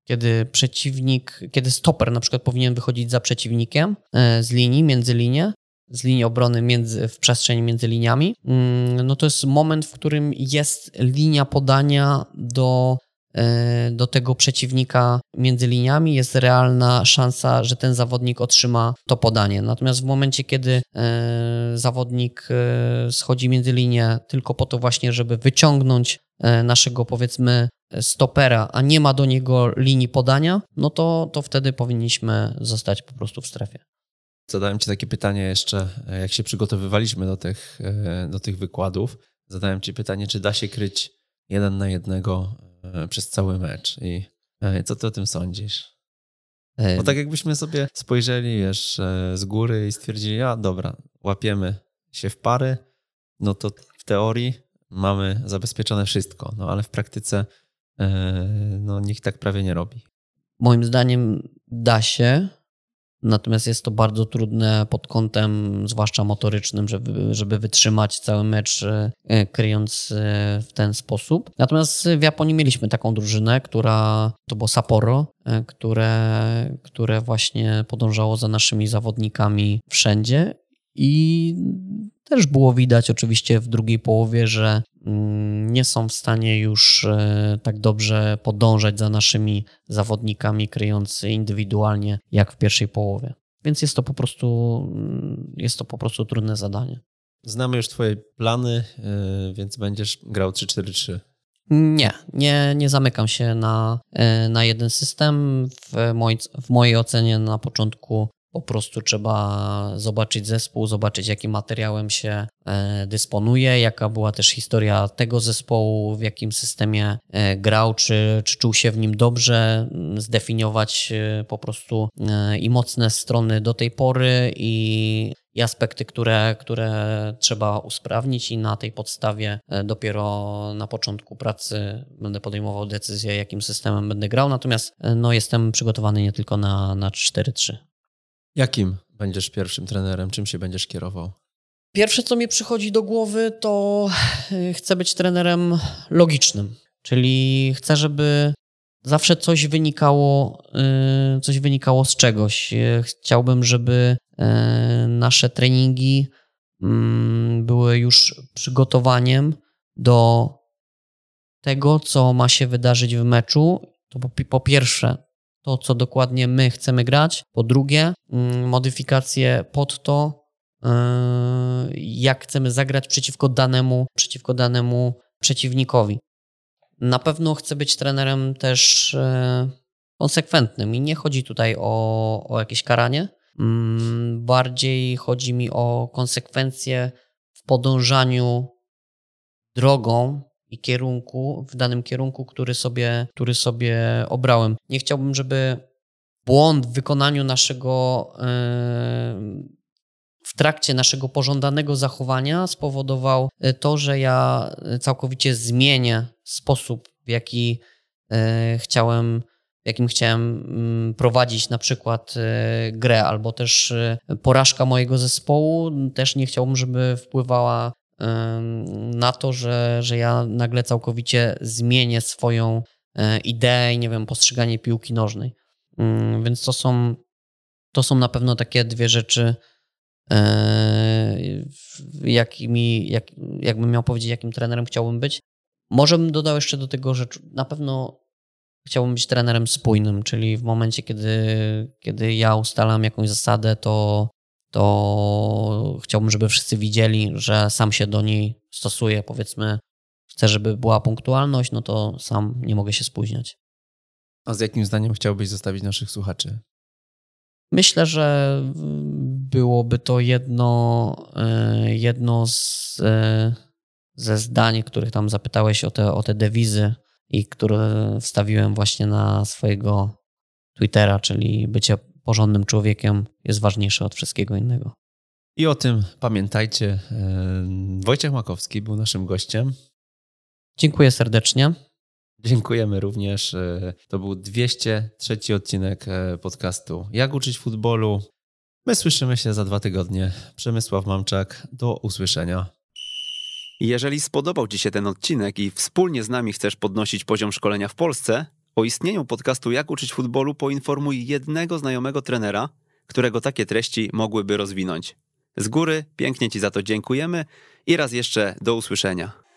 kiedy przeciwnik, kiedy stoper na przykład powinien wychodzić za przeciwnikiem z linii, między linie, z linii obrony między, w przestrzeni między liniami, mm, no to jest moment, w którym jest linia podania do, e, do tego przeciwnika między liniami, jest realna szansa, że ten zawodnik otrzyma to podanie. Natomiast w momencie, kiedy e, zawodnik e, schodzi między linie tylko po to właśnie, żeby wyciągnąć naszego powiedzmy stopera, a nie ma do niego linii podania, no to, to wtedy powinniśmy zostać po prostu w strefie. Zadałem Ci takie pytanie jeszcze, e, jak się przygotowywaliśmy do tych, e, do tych wykładów. Zadałem Ci pytanie, czy da się kryć jeden na jednego e, przez cały mecz. I co Ty o tym sądzisz? Bo tak jakbyśmy sobie spojrzeli wiesz, z góry i stwierdzili, a dobra, łapiemy się w pary, no to w teorii mamy zabezpieczone wszystko, no ale w praktyce no, nikt tak prawie nie robi. Moim zdaniem da się, Natomiast jest to bardzo trudne pod kątem, zwłaszcza motorycznym, żeby, żeby wytrzymać cały mecz e, kryjąc e, w ten sposób. Natomiast w Japonii mieliśmy taką drużynę, która to było Sapporo, e, które, które właśnie podążało za naszymi zawodnikami wszędzie i też było widać oczywiście w drugiej połowie, że nie są w stanie już e, tak dobrze podążać za naszymi zawodnikami, kryjąc indywidualnie jak w pierwszej połowie. Więc jest to po prostu, mm, jest to po prostu trudne zadanie. Znamy już Twoje plany, e, więc będziesz grał 3-4-3. Nie, nie, nie zamykam się na, e, na jeden system. W, moj, w mojej ocenie na początku po prostu trzeba zobaczyć zespół, zobaczyć jakim materiałem się e, dysponuje, jaka była też historia tego zespołu, w jakim systemie e, grał, czy, czy czuł się w nim dobrze, zdefiniować e, po prostu i mocne strony do tej pory i i aspekty, które, które trzeba usprawnić, i na tej podstawie dopiero na początku pracy będę podejmował decyzję, jakim systemem będę grał. Natomiast no, jestem przygotowany nie tylko na, na 4-3. Jakim będziesz pierwszym trenerem? Czym się będziesz kierował? Pierwsze, co mi przychodzi do głowy, to e, chcę być trenerem logicznym. Czyli chcę, żeby zawsze coś wynikało, e, coś wynikało z czegoś. E, chciałbym, żeby nasze treningi mm, były już przygotowaniem do tego, co ma się wydarzyć w meczu. To po, po pierwsze, to, co dokładnie my chcemy grać. Po drugie, mm, modyfikacje pod to, yy, jak chcemy zagrać przeciwko danemu, przeciwko danemu przeciwnikowi. Na pewno chcę być trenerem też konsekwentnym i nie chodzi tutaj o, o jakieś karanie. Mm, bardziej chodzi mi o konsekwencje w podążaniu drogą i kierunku, w danym kierunku, który sobie, który sobie obrałem. Nie chciałbym, żeby błąd w wykonaniu naszego, yy, w trakcie naszego pożądanego zachowania spowodował e, to, że ja całkowicie zmienię sposób, w jaki yy, chciałem jakim chciałem mm, prowadzić na przykład grę, albo też porażka mojego zespołu, też nie chciałbym, żeby wpływała na to, że, że ja nagle całkowicie zmienię swoją e, ideę i nie wiem, postrzeganie piłki nożnej. Mm, więc to są, to są na pewno takie dwie rzeczy, e, jakimi, jak, jakbym miał powiedzieć, jakim trenerem chciałbym być. Może bym dodał jeszcze do tego, że na pewno chciałbym być trenerem spójnym, czyli w momencie, kiedy, kiedy ja ustalam jakąś zasadę, to to chciałbym, żeby wszyscy widzieli, że sam się do niej stosuję. Powiedzmy, chcę, żeby była punktualność, no to sam nie mogę się spóźniać. A z jakim zdaniem chciałbyś zostawić naszych słuchaczy? Myślę, że byłoby to jedno, e, jedno z, e, ze zdań, których tam zapytałeś o te, o te dewizy i które wstawiłem właśnie na swojego Twittera, czyli bycie porządnym człowiekiem jest ważniejsze od wszystkiego innego. I o tym pamiętajcie. E, Wojciech Makowski był naszym gościem. Dziękuję serdecznie. Dziękujemy również. E, to był 203 odcinek e, podcastu Jak uczyć futbolu. My słyszymy się za dwa tygodnie. Przemysław Mamczak, do usłyszenia. Jeżeli spodobał Ci się ten odcinek i wspólnie z nami chcesz podnosić poziom szkolenia w Polsce, o istnieniu podcastu Jak uczyć futbolu poinformuj jednego znajomego trenera, którego takie treści mogłyby rozwinąć. Z góry pięknie Ci za to dziękujemy i raz jeszcze do usłyszenia.